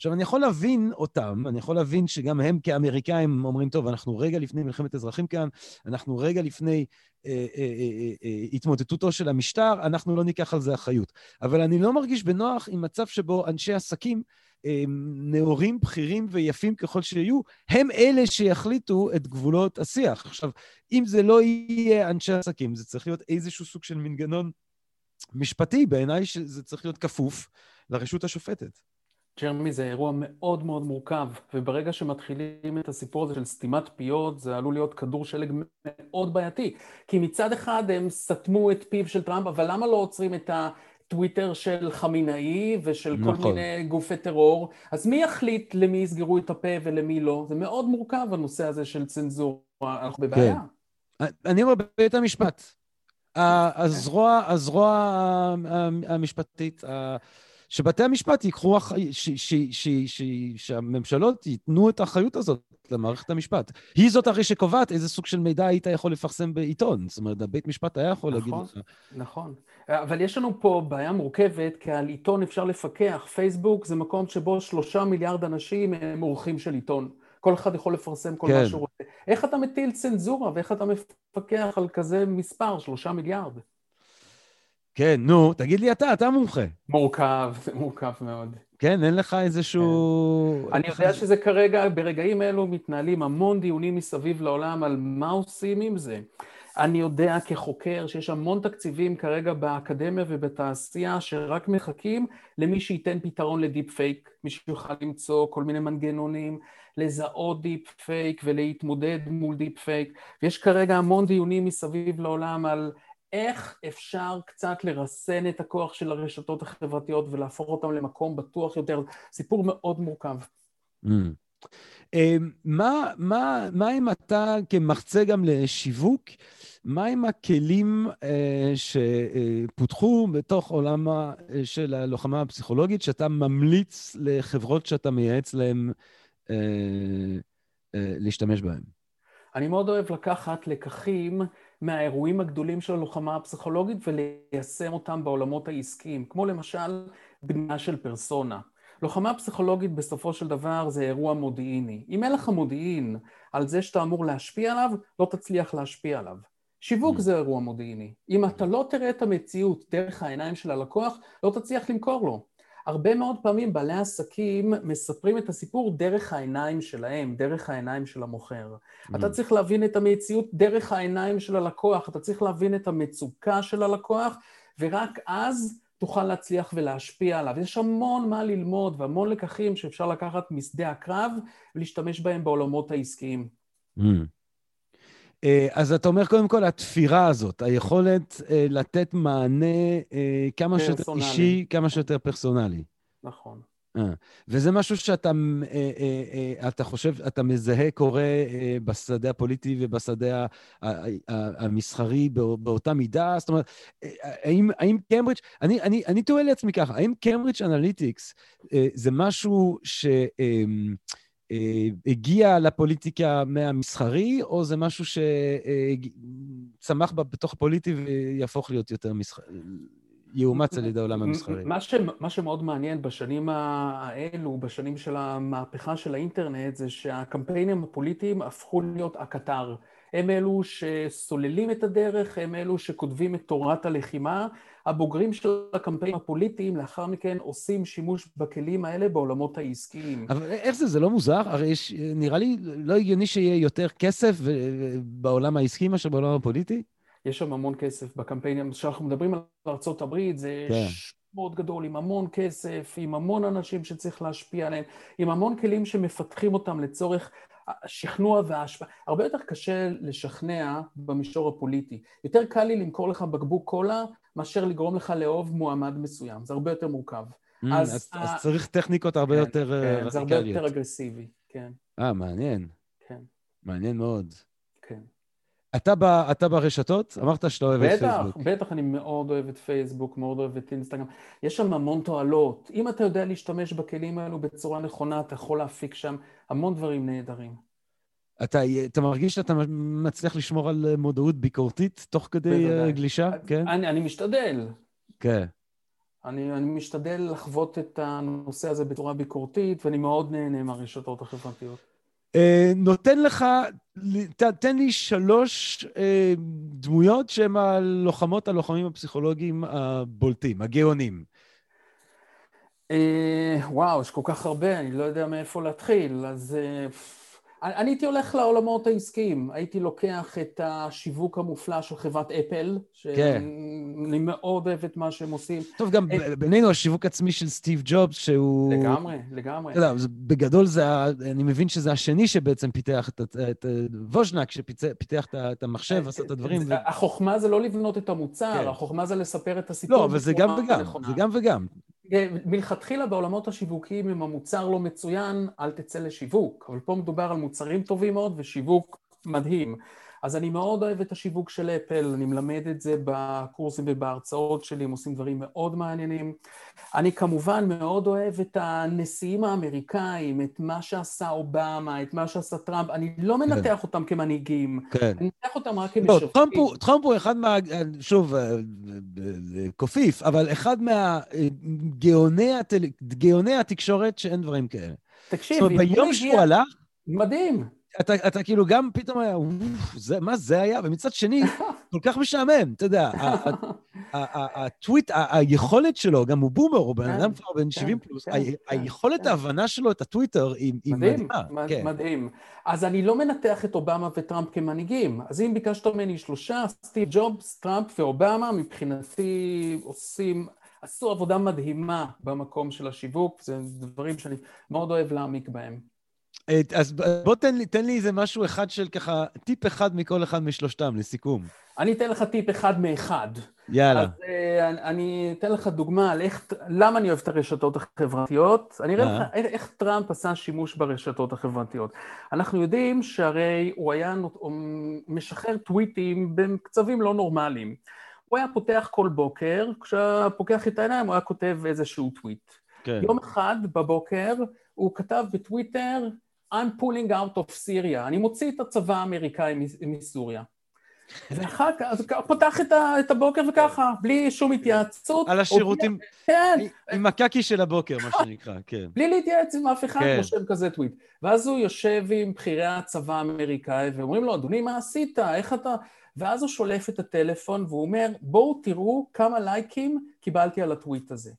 עכשיו, אני יכול להבין אותם, אני יכול להבין שגם הם כאמריקאים אומרים, טוב, אנחנו רגע לפני מלחמת אזרחים כאן, אנחנו רגע לפני אה, אה, אה, אה, התמוטטותו של המשטר, אנחנו לא ניקח על זה אחריות. אבל אני לא מרגיש בנוח עם מצב שבו אנשי עסקים נאורים, בכירים ויפים ככל שיהיו, הם אלה שיחליטו את גבולות השיח. עכשיו, אם זה לא יהיה אנשי עסקים, זה צריך להיות איזשהו סוג של מנגנון משפטי, בעיניי שזה צריך להיות כפוף לרשות השופטת. ג'רמי זה אירוע מאוד מאוד מורכב, וברגע שמתחילים את הסיפור הזה של סתימת פיות, זה עלול להיות כדור שלג מאוד בעייתי. כי מצד אחד הם סתמו את פיו של טראמפ, אבל למה לא עוצרים את טוויטר של חמינאי ושל נכון. כל מיני גופי טרור, אז מי יחליט למי יסגרו את הפה ולמי לא? זה מאוד מורכב הנושא הזה של צנזורה, אנחנו בבעיה. כן. אני אומר בבית המשפט. הזרוע, הזרוע המשפטית שבתי המשפט ייקחו, שהממשלות ייתנו את האחריות הזאת למערכת המשפט. היא זאת הרי שקובעת איזה סוג של מידע היית יכול לפרסם בעיתון. זאת אומרת, הבית משפט היה יכול נכון, להגיד לך. נכון. אבל יש לנו פה בעיה מורכבת, כי על עיתון אפשר לפקח. פייסבוק זה מקום שבו שלושה מיליארד אנשים הם עורכים של עיתון. כל אחד יכול לפרסם כל כן. מה שהוא רוצה. איך אתה מטיל צנזורה ואיך אתה מפקח על כזה מספר, שלושה מיליארד? כן, נו, תגיד לי אתה, אתה מומחה. מורכב, זה מורכב מאוד. כן, אין לך איזשהו... כן. אני יודע שזה כרגע, ברגעים אלו מתנהלים המון דיונים מסביב לעולם על מה עושים עם זה. אני יודע כחוקר שיש המון תקציבים כרגע באקדמיה ובתעשייה שרק מחכים למי שייתן פתרון לדיפ פייק, מי שיוכל למצוא כל מיני מנגנונים, לזהות דיפ פייק ולהתמודד מול דיפ פייק, ויש כרגע המון דיונים מסביב לעולם על איך אפשר קצת לרסן את הכוח של הרשתות החברתיות ולהפוך אותם למקום בטוח יותר. סיפור מאוד מורכב. מממ. מה, מה, מה אם אתה כמרצה גם לשיווק, מה עם הכלים אה, שפותחו בתוך עולם של הלוחמה הפסיכולוגית, שאתה ממליץ לחברות שאתה מייעץ להן uh, uh, להשתמש בהן? אני מאוד אוהב לקחת לקחים מהאירועים הגדולים של הלוחמה הפסיכולוגית וליישם אותם בעולמות העסקיים, כמו למשל בנייה של פרסונה. לוחמה פסיכולוגית בסופו של דבר זה אירוע מודיעיני. אם אין לך מודיעין על זה שאתה אמור להשפיע עליו, לא תצליח להשפיע עליו. שיווק mm. זה אירוע מודיעיני. אם אתה לא תראה את המציאות דרך העיניים של הלקוח, לא תצליח למכור לו. הרבה מאוד פעמים בעלי עסקים מספרים את הסיפור דרך העיניים שלהם, דרך העיניים של המוכר. Mm. אתה צריך להבין את המציאות דרך העיניים של הלקוח, אתה צריך להבין את המצוקה של הלקוח, ורק אז תוכל להצליח ולהשפיע עליו. יש המון מה ללמוד והמון לקחים שאפשר לקחת משדה הקרב ולהשתמש בהם בעולמות העסקיים. מממ. אה, אז אתה אומר, קודם כל, התפירה הזאת, היכולת אה, לתת מענה אה, כמה שיותר אישי, כמה שיותר פרסונלי. נכון. וזה משהו שאתה אתה חושב, אתה מזהה קורה בשדה הפוליטי ובשדה המסחרי באותה מידה? זאת אומרת, האם, האם קיימברידג', אני, אני, אני תוהה לעצמי ככה, האם קיימברידג' אנליטיקס זה משהו ש... הגיע לפוליטיקה מהמסחרי, או זה משהו שצמח בתוך הפוליטי ויהפוך להיות יותר מסחרי? יאומץ על ידי העולם המסחרי. מה, ש, מה שמאוד מעניין בשנים האלו, בשנים של המהפכה של האינטרנט, זה שהקמפיינים הפוליטיים הפכו להיות הקטר. הם אלו שסוללים את הדרך, הם אלו שכותבים את תורת הלחימה. הבוגרים של הקמפיינים הפוליטיים לאחר מכן עושים שימוש בכלים האלה בעולמות העסקיים. אבל איך זה? זה לא מוזר? הרי יש, נראה לי לא הגיוני שיהיה יותר כסף בעולם העסקי מאשר בעולם הפוליטי? יש שם המון כסף בקמפיינים. כשאנחנו מדברים על ארה"ב, זה כן. מאוד גדול, עם המון כסף, עם המון אנשים שצריך להשפיע עליהם, עם המון כלים שמפתחים אותם לצורך השכנוע וההשפעה. הרבה יותר קשה לשכנע במישור הפוליטי. יותר קל לי למכור לך בקבוק קולה מאשר לגרום לך לאהוב מועמד מסוים. זה הרבה יותר מורכב. Mm, אז, אז, ה... אז צריך טכניקות הרבה כן, יותר רדיקליות. כן, זה הרבה יותר אגרסיבי, כן. אה, מעניין. כן. מעניין מאוד. אתה, ב, אתה ברשתות? אמרת שאתה אוהב את פייסבוק. בטח, בטח, אני מאוד אוהב את פייסבוק, מאוד אוהב את אינסטגרם. יש שם המון תועלות. אם אתה יודע להשתמש בכלים האלו בצורה נכונה, אתה יכול להפיק שם המון דברים נהדרים. אתה, אתה מרגיש שאתה מצליח לשמור על מודעות ביקורתית תוך כדי בוודאי. אה, גלישה? כן? אני, אני משתדל. כן. אני, אני משתדל לחוות את הנושא הזה בצורה ביקורתית, ואני מאוד נהנה מהרשתות החברתיות. אה, נותן לך, תן לי שלוש אה, דמויות שהן הלוחמות, הלוחמים הפסיכולוגיים הבולטים, הגאונים. אה, וואו, יש כל כך הרבה, אני לא יודע מאיפה להתחיל, אז... אה, אני הייתי הולך לעולמות העסקיים, הייתי לוקח את השיווק המופלא של חברת אפל, שאני כן. מאוד אוהב את מה שהם עושים. טוב, גם את... בינינו השיווק עצמי של סטיב ג'ובס, שהוא... לגמרי, לגמרי. אתה יודע, בגדול זה, אני מבין שזה השני שבעצם פיתח את, את, את ווז'נק, שפיתח את, את המחשב, עשה את הדברים. ו... החוכמה זה לא לבנות את המוצר, כן. החוכמה זה לספר את הסיפור. לא, אבל זה גם וגם, זה גם וגם. מלכתחילה בעולמות השיווקיים, אם המוצר לא מצוין, אל תצא לשיווק. אבל פה מדובר על מוצרים טובים מאוד ושיווק מדהים. אז אני מאוד אוהב את השיווק של אפל, אני מלמד את זה בקורסים ובהרצאות שלי, הם עושים דברים מאוד מעניינים. אני כמובן מאוד אוהב את הנשיאים האמריקאים, את מה שעשה אובמה, את מה שעשה טראמפ, אני לא כן. מנתח כן. אותם כמנהיגים, כן. אני מנתח אותם רק כמשרתים. לא, טראמפ הוא, טראמפ הוא אחד מה... שוב, אה, קופיף, אבל אחד מהגאוני הטל... התקשורת שאין דברים כאלה. תקשיב, זאת אומרת, ביום שהוא הלך... מדהים. אתה, אתה כאילו גם פתאום היה, זה, מה זה היה? ומצד שני, כל כך משעמם, אתה יודע, הטוויט, היכולת שלו, גם הוא בומר, הוא בן כן, אדם כבר בן 70 כן, פלוס, כן, היכולת ההבנה שלו את הטוויטר היא מדהימה. מדהים, מדהים. אז אני לא מנתח את אובמה וטראמפ כמנהיגים. אז אם ביקשת ממני שלושה, סטיב ג'ובס, טראמפ ואובמה, מבחינתי עושים, עשו עבודה מדהימה במקום של השיווק, זה דברים שאני מאוד אוהב להעמיק בהם. אז בוא תן לי, תן לי איזה משהו אחד של ככה, טיפ אחד מכל אחד משלושתם, לסיכום. אני אתן לך טיפ אחד מאחד. יאללה. אז uh, אני אתן לך דוגמה על איך, למה אני אוהב את הרשתות החברתיות. אני אראה לך איך טראמפ עשה שימוש ברשתות החברתיות. אנחנו יודעים שהרי הוא היה הוא משחרר טוויטים בקצבים לא נורמליים. הוא היה פותח כל בוקר, כשהיה פוקח את העיניים הוא היה כותב איזשהו טוויט. כן. יום אחד בבוקר הוא כתב בטוויטר, I'm pulling out of Syria, אני מוציא את הצבא האמריקאי מסוריה. ואחר כך, אז פותח את הבוקר וככה, בלי שום התייעצות. על השירותים, כן. עם הקקי של הבוקר, מה שנקרא, כן. בלי להתייעץ עם אף אחד, רושם כן. כזה טוויט. ואז הוא יושב עם בכירי הצבא האמריקאי, ואומרים לו, אדוני, מה עשית? איך אתה... ואז הוא שולף את הטלפון, והוא אומר, בואו תראו כמה לייקים קיבלתי על הטוויט הזה.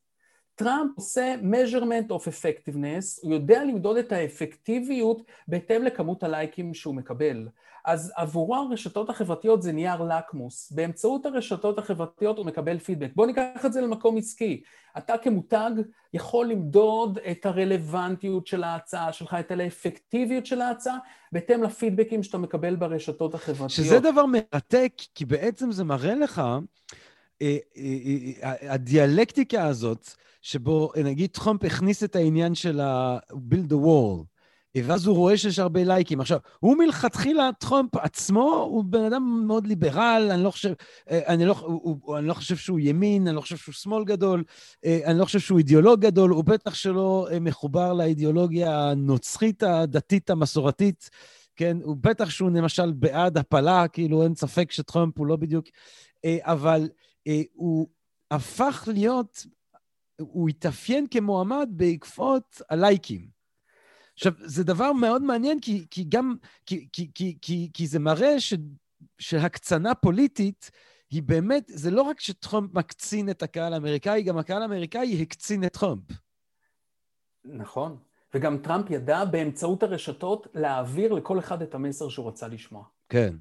טראמפ עושה measurement of effectiveness, הוא יודע למדוד את האפקטיביות בהתאם לכמות הלייקים שהוא מקבל. אז עבורו הרשתות החברתיות זה נייר לקמוס. באמצעות הרשתות החברתיות הוא מקבל פידבק. בוא ניקח את זה למקום עסקי. אתה כמותג יכול למדוד את הרלוונטיות של ההצעה שלך, את האפקטיביות של ההצעה, בהתאם לפידבקים שאתה מקבל ברשתות החברתיות. שזה דבר מרתק, כי בעצם זה מראה לך, הדיאלקטיקה הזאת, שבו נגיד טראמפ הכניס את העניין של ה-build a wall, ואז הוא רואה שיש הרבה לייקים. עכשיו, הוא מלכתחילה, טראמפ עצמו, הוא בן אדם מאוד ליברל, אני לא חושב, אני לא, הוא, הוא, אני לא חושב שהוא ימין, אני לא חושב שהוא שמאל גדול, אני לא חושב שהוא אידיאולוג גדול, הוא בטח שלא מחובר לאידיאולוגיה הנוצרית, הדתית, המסורתית, כן? הוא בטח שהוא למשל בעד הפלה, כאילו אין ספק שטראמפ הוא לא בדיוק, אבל הוא הפך להיות הוא התאפיין כמועמד בעקבות הלייקים. עכשיו, זה דבר מאוד מעניין, כי, כי גם, כי, כי, כי, כי, כי זה מראה ש, שהקצנה פוליטית היא באמת, זה לא רק שטראמפ מקצין את הקהל האמריקאי, גם הקהל האמריקאי הקצין את טראמפ. נכון. וגם טראמפ ידע באמצעות הרשתות להעביר לכל אחד את המסר שהוא רצה לשמוע. כן.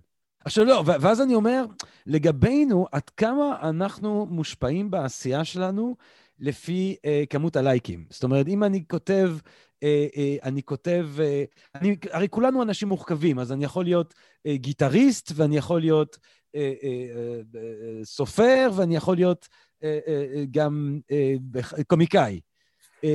עכשיו לא, ואז אני אומר, לגבינו, עד כמה אנחנו מושפעים בעשייה שלנו לפי uh, כמות הלייקים. זאת אומרת, אם אני כותב, uh, uh, אני כותב, uh, אני, הרי כולנו אנשים מורכבים, אז אני יכול להיות uh, גיטריסט, ואני יכול להיות uh, uh, uh, uh, סופר, ואני יכול להיות uh, uh, גם uh, קומיקאי. Uh,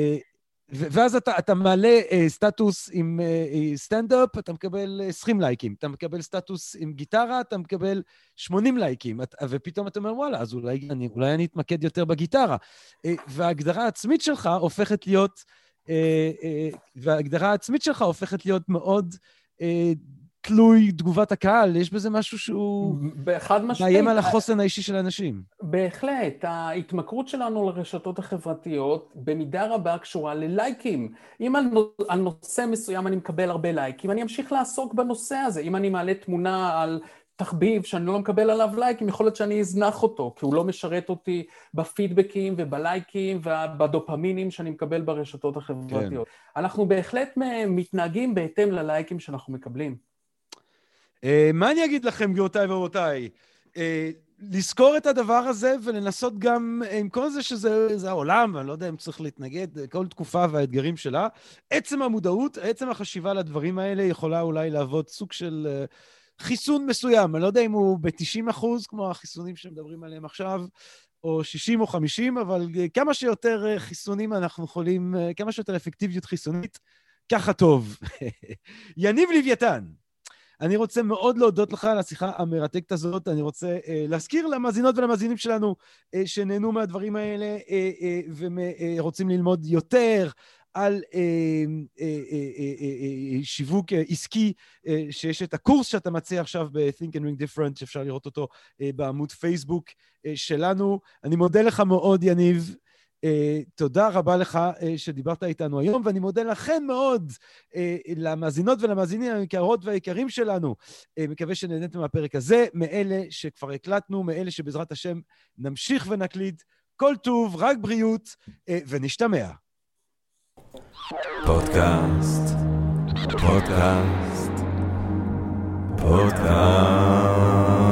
ואז אתה, אתה מעלה uh, סטטוס עם uh, סטנדאפ, אתה מקבל 20 לייקים. אתה מקבל סטטוס עם גיטרה, אתה מקבל 80 לייקים. את, ופתאום אתה אומר, וואלה, אז אולי אני, אולי אני אתמקד יותר בגיטרה. Uh, וההגדרה העצמית שלך הופכת להיות, uh, uh, וההגדרה העצמית שלך הופכת להיות מאוד uh, תלוי תגובת הקהל, יש בזה משהו שהוא... חד משמעית. מאיים על החוסן האישי של האנשים. בהחלט. ההתמכרות שלנו לרשתות החברתיות במידה רבה קשורה ללייקים. אם על, על נושא מסוים אני מקבל הרבה לייקים, אני אמשיך לעסוק בנושא הזה. אם אני מעלה תמונה על תחביב שאני לא מקבל עליו לייקים, יכול להיות שאני אזנח אותו, כי הוא לא משרת אותי בפידבקים ובלייקים ובדופמינים שאני מקבל ברשתות החברתיות. כן. אנחנו בהחלט מתנהגים בהתאם ללייקים שאנחנו מקבלים. אה, מה אני אגיד לכם, גבירותיי ורבותיי? אה, לזכור את הדבר הזה ולנסות גם, עם כל זה שזה העולם, ואני לא יודע אם צריך להתנגד, כל תקופה והאתגרים שלה, עצם המודעות, עצם החשיבה לדברים האלה יכולה אולי להוות סוג של אה, חיסון מסוים. אני לא יודע אם הוא ב-90 אחוז, כמו החיסונים שמדברים עליהם עכשיו, או 60 או 50, אבל כמה שיותר חיסונים אנחנו יכולים, כמה שיותר אפקטיביות חיסונית, ככה טוב. יניב לוויתן. אני רוצה מאוד להודות לך על השיחה המרתקת הזאת. אני רוצה אה, להזכיר למאזינות ולמאזינים שלנו אה, שנהנו מהדברים האלה אה, אה, ורוצים ללמוד יותר על אה, אה, אה, אה, אה, שיווק אה, עסקי, אה, שיש את הקורס שאתה מציע עכשיו ב-Think and Ring Different, שאפשר לראות אותו אה, בעמוד פייסבוק אה, שלנו. אני מודה לך מאוד, יניב. Uh, תודה רבה לך uh, שדיברת איתנו היום, ואני מודה לכם מאוד, uh, למאזינות ולמאזינים היקרות והיקרים שלנו. מקווה שנהניתם מהפרק הזה, מאלה שכבר הקלטנו, מאלה שבעזרת השם נמשיך ונקליט. כל טוב, רק בריאות, ונשתמע. פודקאסט, פודקאסט, פודקאסט.